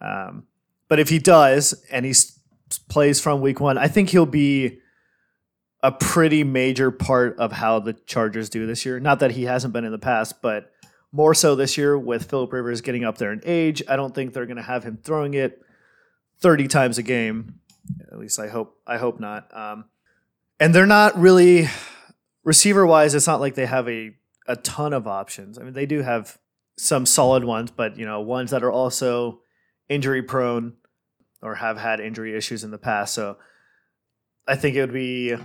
Speaker 4: Um. But if he does and he s- plays from week one, I think he'll be a pretty major part of how the Chargers do this year. Not that he hasn't been in the past, but more so this year with Philip Rivers getting up there in age. I don't think they're going to have him throwing it 30 times a game. At least I hope I hope not. Um, and they're not really receiver wise. It's not like they have a a ton of options. I mean, they do have some solid ones, but you know, ones that are also injury prone or have had injury issues in the past. So I think it would be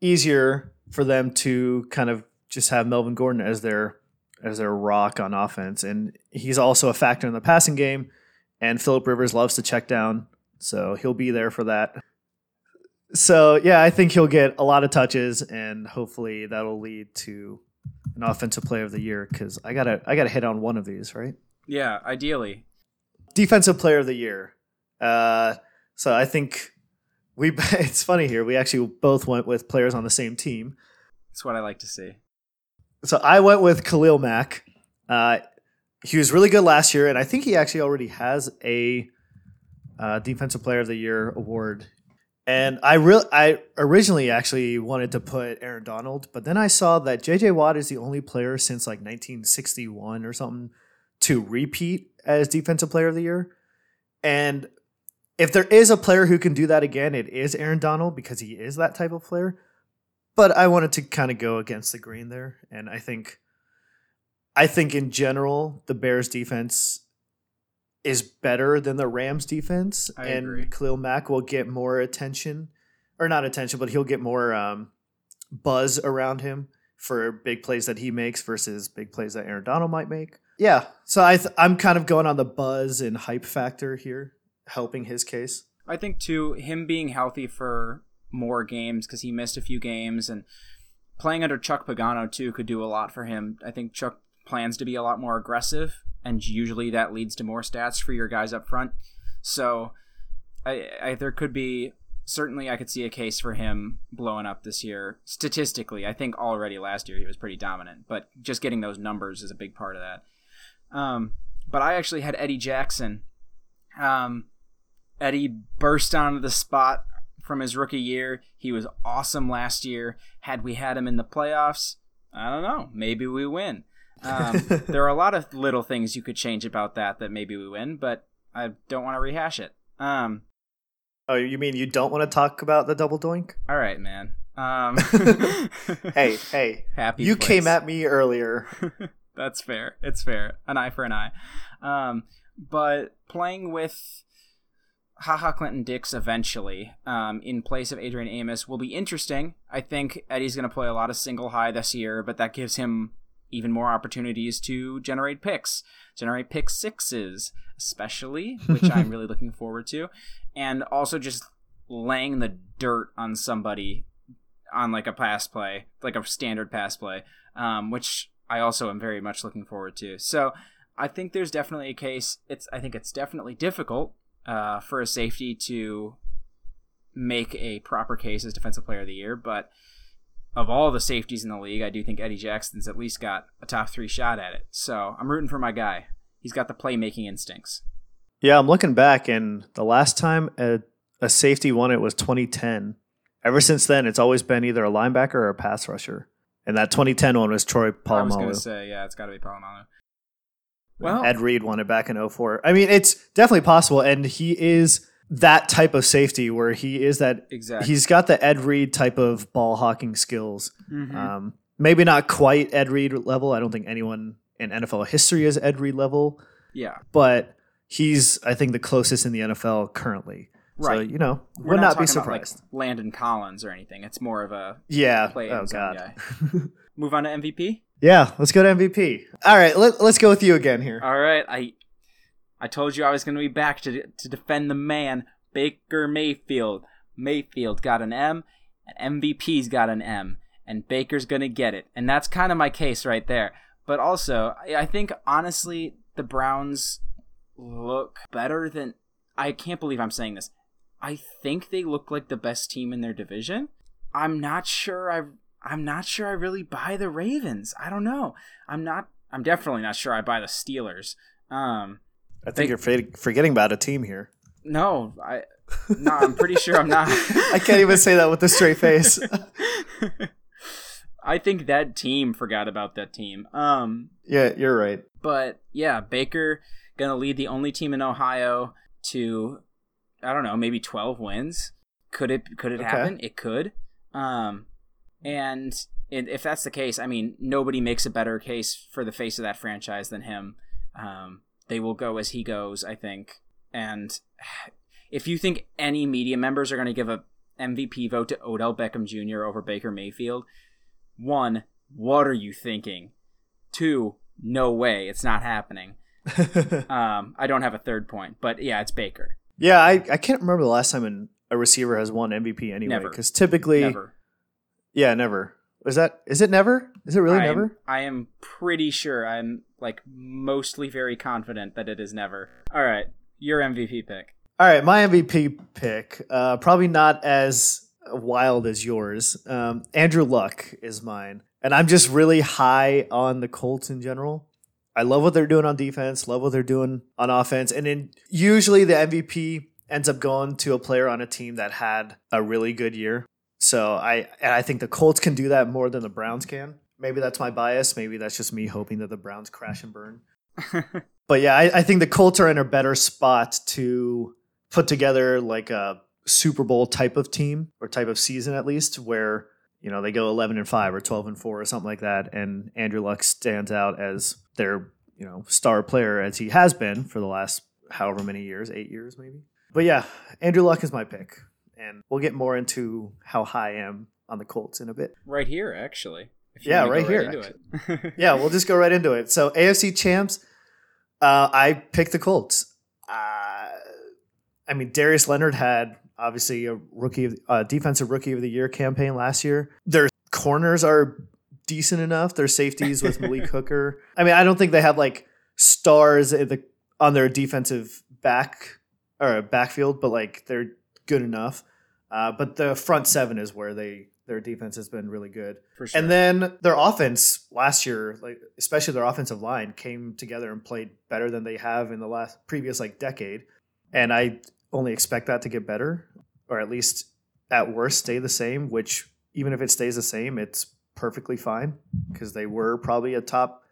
Speaker 4: easier for them to kind of just have Melvin Gordon as their as their rock on offense, and he's also a factor in the passing game. And Philip Rivers loves to check down, so he'll be there for that. So yeah, I think he'll get a lot of touches, and hopefully that'll lead to an offensive player of the year. Because I gotta I gotta hit on one of these, right?
Speaker 5: Yeah, ideally.
Speaker 4: Defensive player of the year. Uh, so I think we. It's funny here. We actually both went with players on the same team.
Speaker 5: That's what I like to see.
Speaker 4: So I went with Khalil Mack. Uh, he was really good last year, and I think he actually already has a uh, Defensive Player of the Year award. And I real I originally actually wanted to put Aaron Donald, but then I saw that J.J. Watt is the only player since like 1961 or something to repeat as Defensive Player of the Year. And if there is a player who can do that again, it is Aaron Donald because he is that type of player but I wanted to kind of go against the grain there, and I think, I think in general the Bears defense is better than the Rams defense,
Speaker 5: I
Speaker 4: and
Speaker 5: agree.
Speaker 4: Khalil Mack will get more attention, or not attention, but he'll get more um, buzz around him for big plays that he makes versus big plays that Aaron Donald might make. Yeah, so I th- I'm kind of going on the buzz and hype factor here, helping his case.
Speaker 5: I think too him being healthy for more games because he missed a few games and playing under Chuck Pagano too could do a lot for him. I think Chuck plans to be a lot more aggressive, and usually that leads to more stats for your guys up front. So, I, I there could be certainly I could see a case for him blowing up this year statistically. I think already last year he was pretty dominant, but just getting those numbers is a big part of that. Um, but I actually had Eddie Jackson. Um, Eddie burst onto the spot from his rookie year. He was awesome last year. Had we had him in the playoffs, I don't know. Maybe we win. Um, there are a lot of little things you could change about that that maybe we win, but I don't want to rehash it. Um,
Speaker 4: Oh, you mean you don't want to talk about the double doink?
Speaker 5: all right, man. Um,
Speaker 4: Hey, hey,
Speaker 5: happy.
Speaker 4: you
Speaker 5: place.
Speaker 4: came at me earlier.
Speaker 5: That's fair. It's fair. An eye for an eye. Um, but playing with Ha Ha Clinton-Dix eventually um, in place of Adrian Amos will be interesting. I think Eddie's going to play a lot of single high this year, but that gives him even more opportunities to generate picks, generate pick sixes, especially, which I'm really looking forward to, and also just laying the dirt on somebody on like a pass play, like a standard pass play, um, which I also am very much looking forward to. So I think there's definitely a case. It's I think it's definitely difficult uh, for a safety to make a proper case as defensive player of the year, but of all the safeties in the league, I do think Eddie Jackson's at least got a top three shot at it. So I'm rooting for my guy. He's got the playmaking instincts.
Speaker 4: Yeah, I'm looking back, and the last time a, a safety won it was 2010. Ever since then, it's always been either a linebacker or a pass rusher. And that 2010 one was Troy
Speaker 5: I was going to say, yeah, it's got to be Polamalu. Well,
Speaker 4: Ed Reed won it back in 04. I mean, it's definitely possible, and he is that type of safety where he is that.
Speaker 5: Exactly.
Speaker 4: He's got the Ed Reed type of ball hawking skills.
Speaker 5: Mhm.
Speaker 4: Um, maybe not quite Ed Reed level. I don't think anyone in NFL history is Ed Reed level,
Speaker 5: yeah,
Speaker 4: but he's I think the closest in the NFL currently. So
Speaker 5: Right.
Speaker 4: you know,
Speaker 5: we're
Speaker 4: would not, be
Speaker 5: talking about, like,
Speaker 4: surprised.
Speaker 5: Landon Collins or anything. It's more of a
Speaker 4: yeah. Oh god.
Speaker 5: Move on to MVP.
Speaker 4: Yeah. Let's go to MVP. All right. Let, let's go with you again here.
Speaker 5: All right, I I told you I was going to be back to to defend the man, Baker Mayfield. Mayfield got an M, and MVP's got an M, and Baker's going to get it. And that's kind of my case right there. But also, I think honestly the Browns look better than I can't believe I'm saying this. I think they look like the best team in their division. I'm not sure I I'm not sure I really buy the Ravens. I don't know. I'm not I'm definitely not sure I buy the Steelers. Um
Speaker 4: I think you're forgetting about a team here.
Speaker 5: no, I no, I'm pretty sure I'm not.
Speaker 4: I can't even say that with a straight face.
Speaker 5: I think that team forgot about that team. Um
Speaker 4: yeah, you're right.
Speaker 5: But yeah, Baker gonna lead the only team in Ohio to I don't know, maybe twelve wins. Could it could it
Speaker 4: Okay.
Speaker 5: happen? It could. Um and if that's the case, I mean nobody makes a better case for the face of that franchise than him. Um they will go as he goes, I think. And if you think any media members are gonna give a MVP vote to Odell Beckham Jr. over Baker Mayfield, one, what are you thinking? Two, no way, it's not happening. um, I don't have a third point, but yeah, it's Baker.
Speaker 4: Yeah, I, I can't remember the last time an, a receiver has won MVP anyway. Because typically,
Speaker 5: Never.
Speaker 4: yeah, never. Is that is it never? Is it really
Speaker 5: I am-
Speaker 4: never?
Speaker 5: I am pretty sure. I'm like mostly very confident that it is never. All right, your MVP pick.
Speaker 4: All right, my MVP pick, uh, probably not as wild as yours. Um, Andrew Luck is mine, and I'm just really high on the Colts in general. I love what they're doing on defense, love what they're doing on offense, and then usually the MVP ends up going to a player on a team that had a really good year. So I and I think the Colts can do that more than the Browns can. Maybe that's my bias. Maybe that's just me hoping that the Browns crash and burn. But yeah, I, I think the Colts are in a better spot to put together like a Super Bowl type of team or type of season at least, where you know they go eleven and five or twelve and four or something like that, and Andrew Luck stands out as their you know star player as he has been for the last however many years, eight years maybe. But yeah, Andrew Luck is my pick, and we'll get more into how high I am on the Colts in a bit.
Speaker 5: right here, actually. If
Speaker 4: Yeah,
Speaker 5: wanna
Speaker 4: right here,
Speaker 5: into it.
Speaker 4: yeah, we'll just go right into it. So AFC champs, uh, I picked the Colts. Uh, I mean, Darius Leonard had obviously a rookie, of, uh, defensive rookie of the year campaign last year. Their corners are decent enough. Their safeties with Malik Hooker. I mean, I don't think they have like stars in the on their defensive back or backfield, but like they're good enough. Uh, but the front seven is where they their defense has been really good.
Speaker 5: For sure.
Speaker 4: And then their offense last year, like especially their offensive line, came together and played better than they have in the last previous like decade. And I only expect that to get better, or at least at worst stay the same. Which even if it stays the same, it's perfectly fine because they were probably a top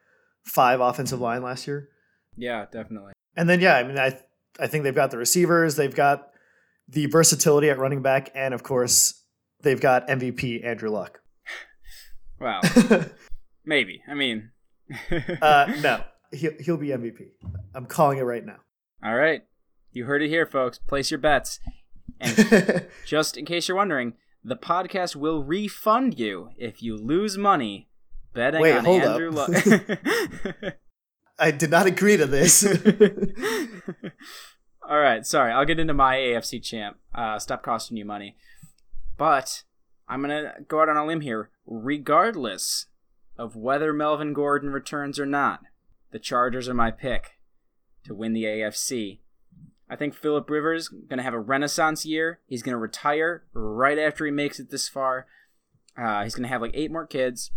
Speaker 4: five offensive line last year.
Speaker 5: yeah, definitely.
Speaker 4: And then yeah, I mean I I think they've got the receivers, they've got the versatility at running back, and of course they've got MVP Andrew Luck.
Speaker 5: Wow. Maybe. I mean.
Speaker 4: Uh, no, he'll, he'll be MVP. I'm calling it right now.
Speaker 5: All right. You heard it here, folks. Place your bets. And just in case you're wondering, the podcast will refund you if you lose money betting
Speaker 4: Wait,
Speaker 5: on
Speaker 4: hold
Speaker 5: Andrew
Speaker 4: up.
Speaker 5: Luck.
Speaker 4: I did not agree to this.
Speaker 5: All right, sorry. I'll get into my AFC champ. Uh, stop costing you money. But I'm gonna go out on a limb here. Regardless of whether Melvin Gordon returns or not, the Chargers are my pick to win the AFC. I think Philip Rivers gonna have a renaissance year. He's gonna retire right after he makes it this far. Uh, he's going to have like eight more kids,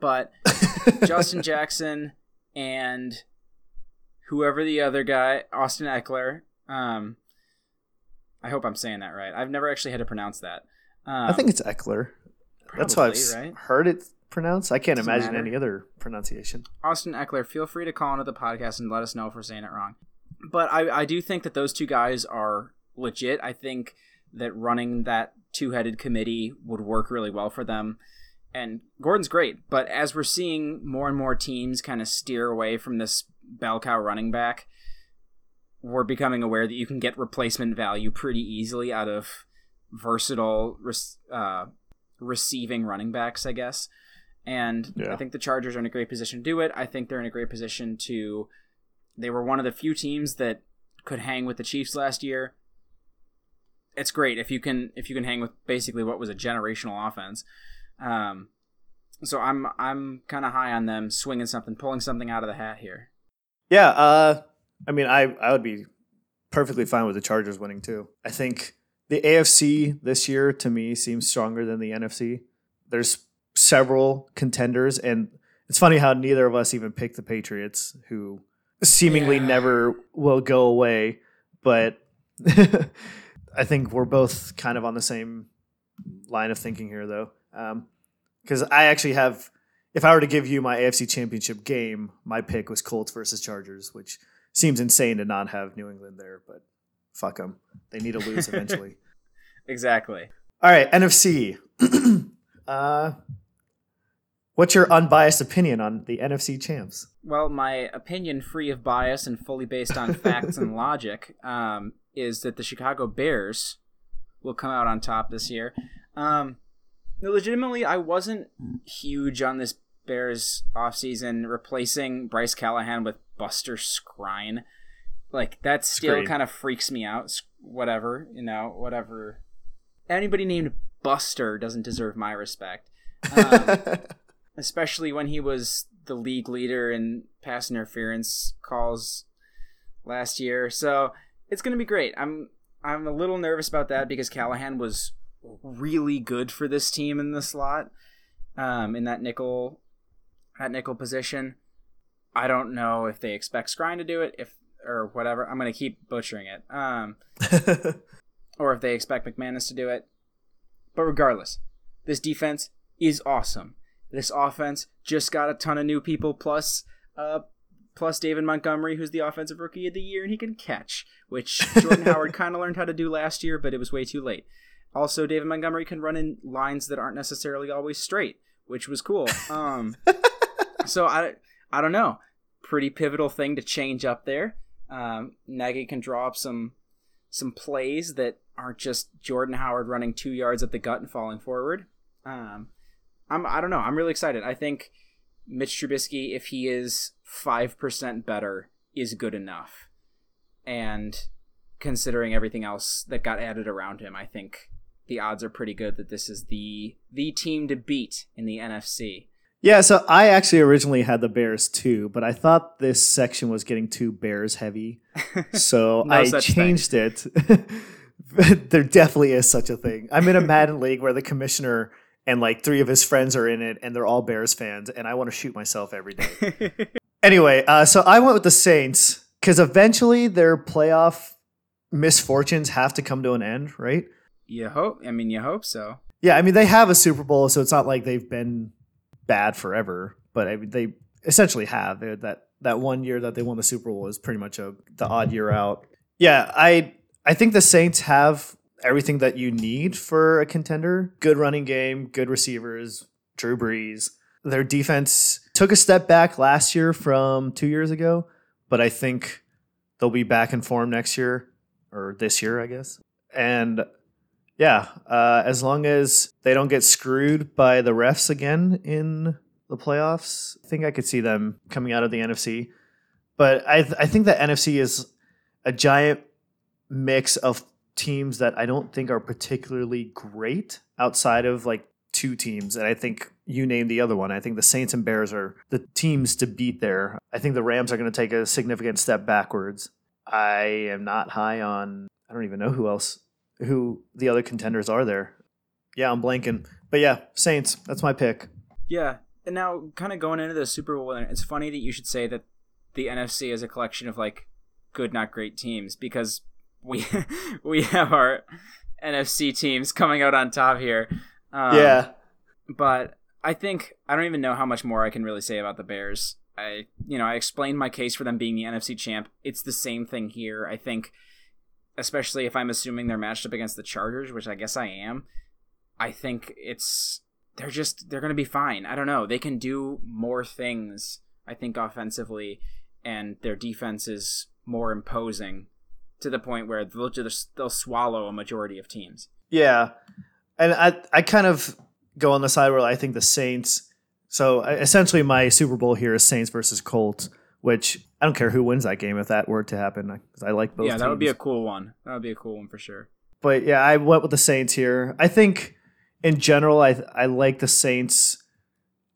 Speaker 5: but Justin Jackson and whoever the other guy, Austin Ekeler. Um, I hope I'm saying that right. I've never actually had to pronounce that. Um,
Speaker 4: I think it's Ekeler. That's how I've
Speaker 5: right?
Speaker 4: heard it pronounced. I can't
Speaker 5: Doesn't
Speaker 4: imagine
Speaker 5: matter.
Speaker 4: any other pronunciation.
Speaker 5: Austin Ekeler, feel free to call into the podcast and let us know if we're saying it wrong. But I, I do think that those two guys are legit. I think that running that two headed committee would work really well for them. And Gordon's great, but as we're seeing more and more teams kind of steer away from this bell cow running back, we're becoming aware that you can get replacement value pretty easily out of versatile uh, receiving running backs, I guess. And
Speaker 4: Yeah.
Speaker 5: I think the Chargers are in a great position to do it. I think they're in a great position to. They were one of the few teams that could hang with the Chiefs last year. It's great if you can if you can hang with basically what was a generational offense. Um, so I'm I'm kind of high on them swinging something, pulling something out of the hat here.
Speaker 4: Yeah, uh, I mean, I I would be perfectly fine with the Chargers winning too. I think the AFC this year to me seems stronger than the NFC. There's several contenders, and it's funny how neither of us even picked the Patriots, who seemingly
Speaker 5: Yeah.
Speaker 4: never will go away. But I think we're both kind of on the same line of thinking here, though, because I actually have if I were to give you my AFC Championship game, my pick was Colts versus Chargers, which seems insane to not have New England there, but fuck them. They need to lose eventually.
Speaker 5: Exactly.
Speaker 4: All right, NFC. uh, what's your unbiased opinion on the NFC champs?
Speaker 5: Well, my opinion, free of bias and fully based on facts and logic, um, is that the Chicago Bears will come out on top this year. Um, legitimately, I wasn't huge on this Bears offseason replacing Bryce Callahan with Buster Skrine. Like, that still kind of freaks me out. Whatever, you know, whatever. Anybody named Buster doesn't deserve my respect. Um, especially when he was the league leader in pass interference calls last year. So it's going to be great. I'm I'm a little nervous about that because Callahan was really good for this team in the slot, um, in that nickel that nickel position. I don't know if they expect Skrine to do it, if or whatever. I'm going to keep butchering it. Um, or if they expect McManus to do it. But regardless, this defense is awesome. This offense just got a ton of new people plus uh plus David Montgomery who's the offensive rookie of the year and he can catch, which Jordan Howard kind of learned how to do last year, but it was way too late. Also, David Montgomery can run in lines that aren't necessarily always straight, which was cool. Um so I I don't know. Pretty pivotal thing to change up there. Um, Nagy can draw up some some plays that aren't just Jordan Howard running two yards at the gut and falling forward. Um, I'm I don't know. I'm really excited. I think Mitch Trubisky, if he is five percent better, is good enough. And considering everything else that got added around him, I think the odds are pretty good that this is the the team to beat in the NFC.
Speaker 4: Yeah, so I actually originally had the Bears too, but I thought this section was getting too Bears heavy. So
Speaker 5: No
Speaker 4: I
Speaker 5: such thing.
Speaker 4: changed it. there definitely is such a thing. I'm in a Madden league where the commissioner and like three of his friends are in it and they're all Bears fans and I want to shoot myself every day. anyway, uh, so I went with the Saints because eventually their playoff misfortunes have to come to an end, right?
Speaker 5: You hope. I mean, you hope so.
Speaker 4: Yeah, I mean they have a Super Bowl, so it's not like they've been bad forever. But I mean, they essentially have They're- that that one year that they won the Super Bowl is pretty much a the odd year out. Yeah, I I think the Saints have everything that you need for a contender: good running game, good receivers, Drew Brees. Their defense took a step back last year from two years ago, but I think they'll be back in form next year or this year, I guess. And yeah, uh, as long as they don't get screwed by the refs again in the playoffs, I think I could see them coming out of the NFC. But I, th- I think the NFC is a giant mix of teams that I don't think are particularly great outside of like two teams. And I think you named the other one. I think the Saints and Bears are the teams to beat there. I think the Rams are going to take a significant step backwards. I am not high on, I don't even know who else, who the other contenders are there. Yeah, I'm blanking. But yeah, Saints. That's my pick.
Speaker 5: Yeah, and now kind of going into the Super Bowl, it's funny that you should say that the NFC is a collection of like good, not great teams because we we have our NFC teams coming out on top here. Um,
Speaker 4: yeah,
Speaker 5: but I think I don't even know how much more I can really say about the Bears. I you know I explained my case for them being the NFC champ. It's the same thing here. I think, especially if I'm assuming they're matched up against the Chargers, which I guess I am. I think it's they're just they're gonna be fine. I don't know. They can do more things. I think offensively, and their defense is more imposing to the point where they'll just they'll swallow a majority of teams.
Speaker 4: Yeah, and I I kind of go on the side where I think the Saints. So uh, essentially, my Super Bowl here is Saints versus Colts, which I don't care who wins that game if that were to happen because I like both.
Speaker 5: Yeah, that
Speaker 4: teams.
Speaker 5: would be a cool one. That would be a cool one for sure.
Speaker 4: But yeah, I went with the Saints here. I think in general, I I like the Saints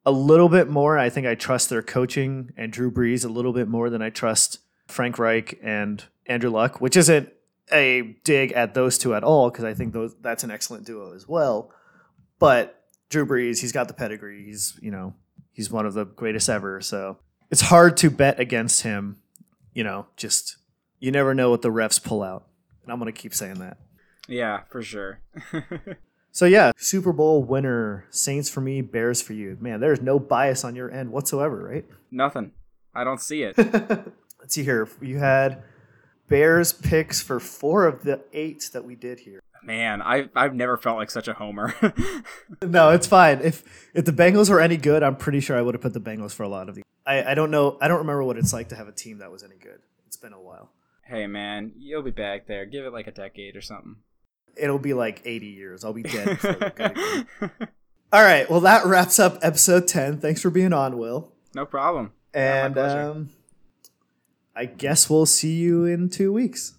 Speaker 4: a little bit more. I think I trust their coaching and Drew Brees a little bit more than I trust Frank Reich and Andrew Luck, which isn't a dig at those two at all because I think those that's an excellent duo as well. But Drew Brees, he's got the pedigree. He's you know he's one of the greatest ever. So it's hard to bet against him. You know, just you never know what the refs pull out, and I'm gonna keep saying that.
Speaker 5: Yeah, for sure.
Speaker 4: so yeah, Super Bowl winner, Saints for me, Bears for you. Man, there's no bias on your end whatsoever, right?
Speaker 5: Nothing. I don't see it.
Speaker 4: Let's see here. You had Bears picks for four of the eight that we did here.
Speaker 5: Man, I I've never felt like such a homer.
Speaker 4: no, it's fine. If if the Bengals were any good, I'm pretty sure I would have put the Bengals for a lot of these. I, I don't know. I don't remember what it's like to have a team that was any good. It's been a while.
Speaker 5: Hey man, you'll be back there. Give it like a decade or something.
Speaker 4: It'll be like 80 years. I'll be dead. All right. Well, that wraps up episode 10. Thanks for being on, Will.
Speaker 5: No problem.
Speaker 4: And um, I guess we'll see you in two weeks.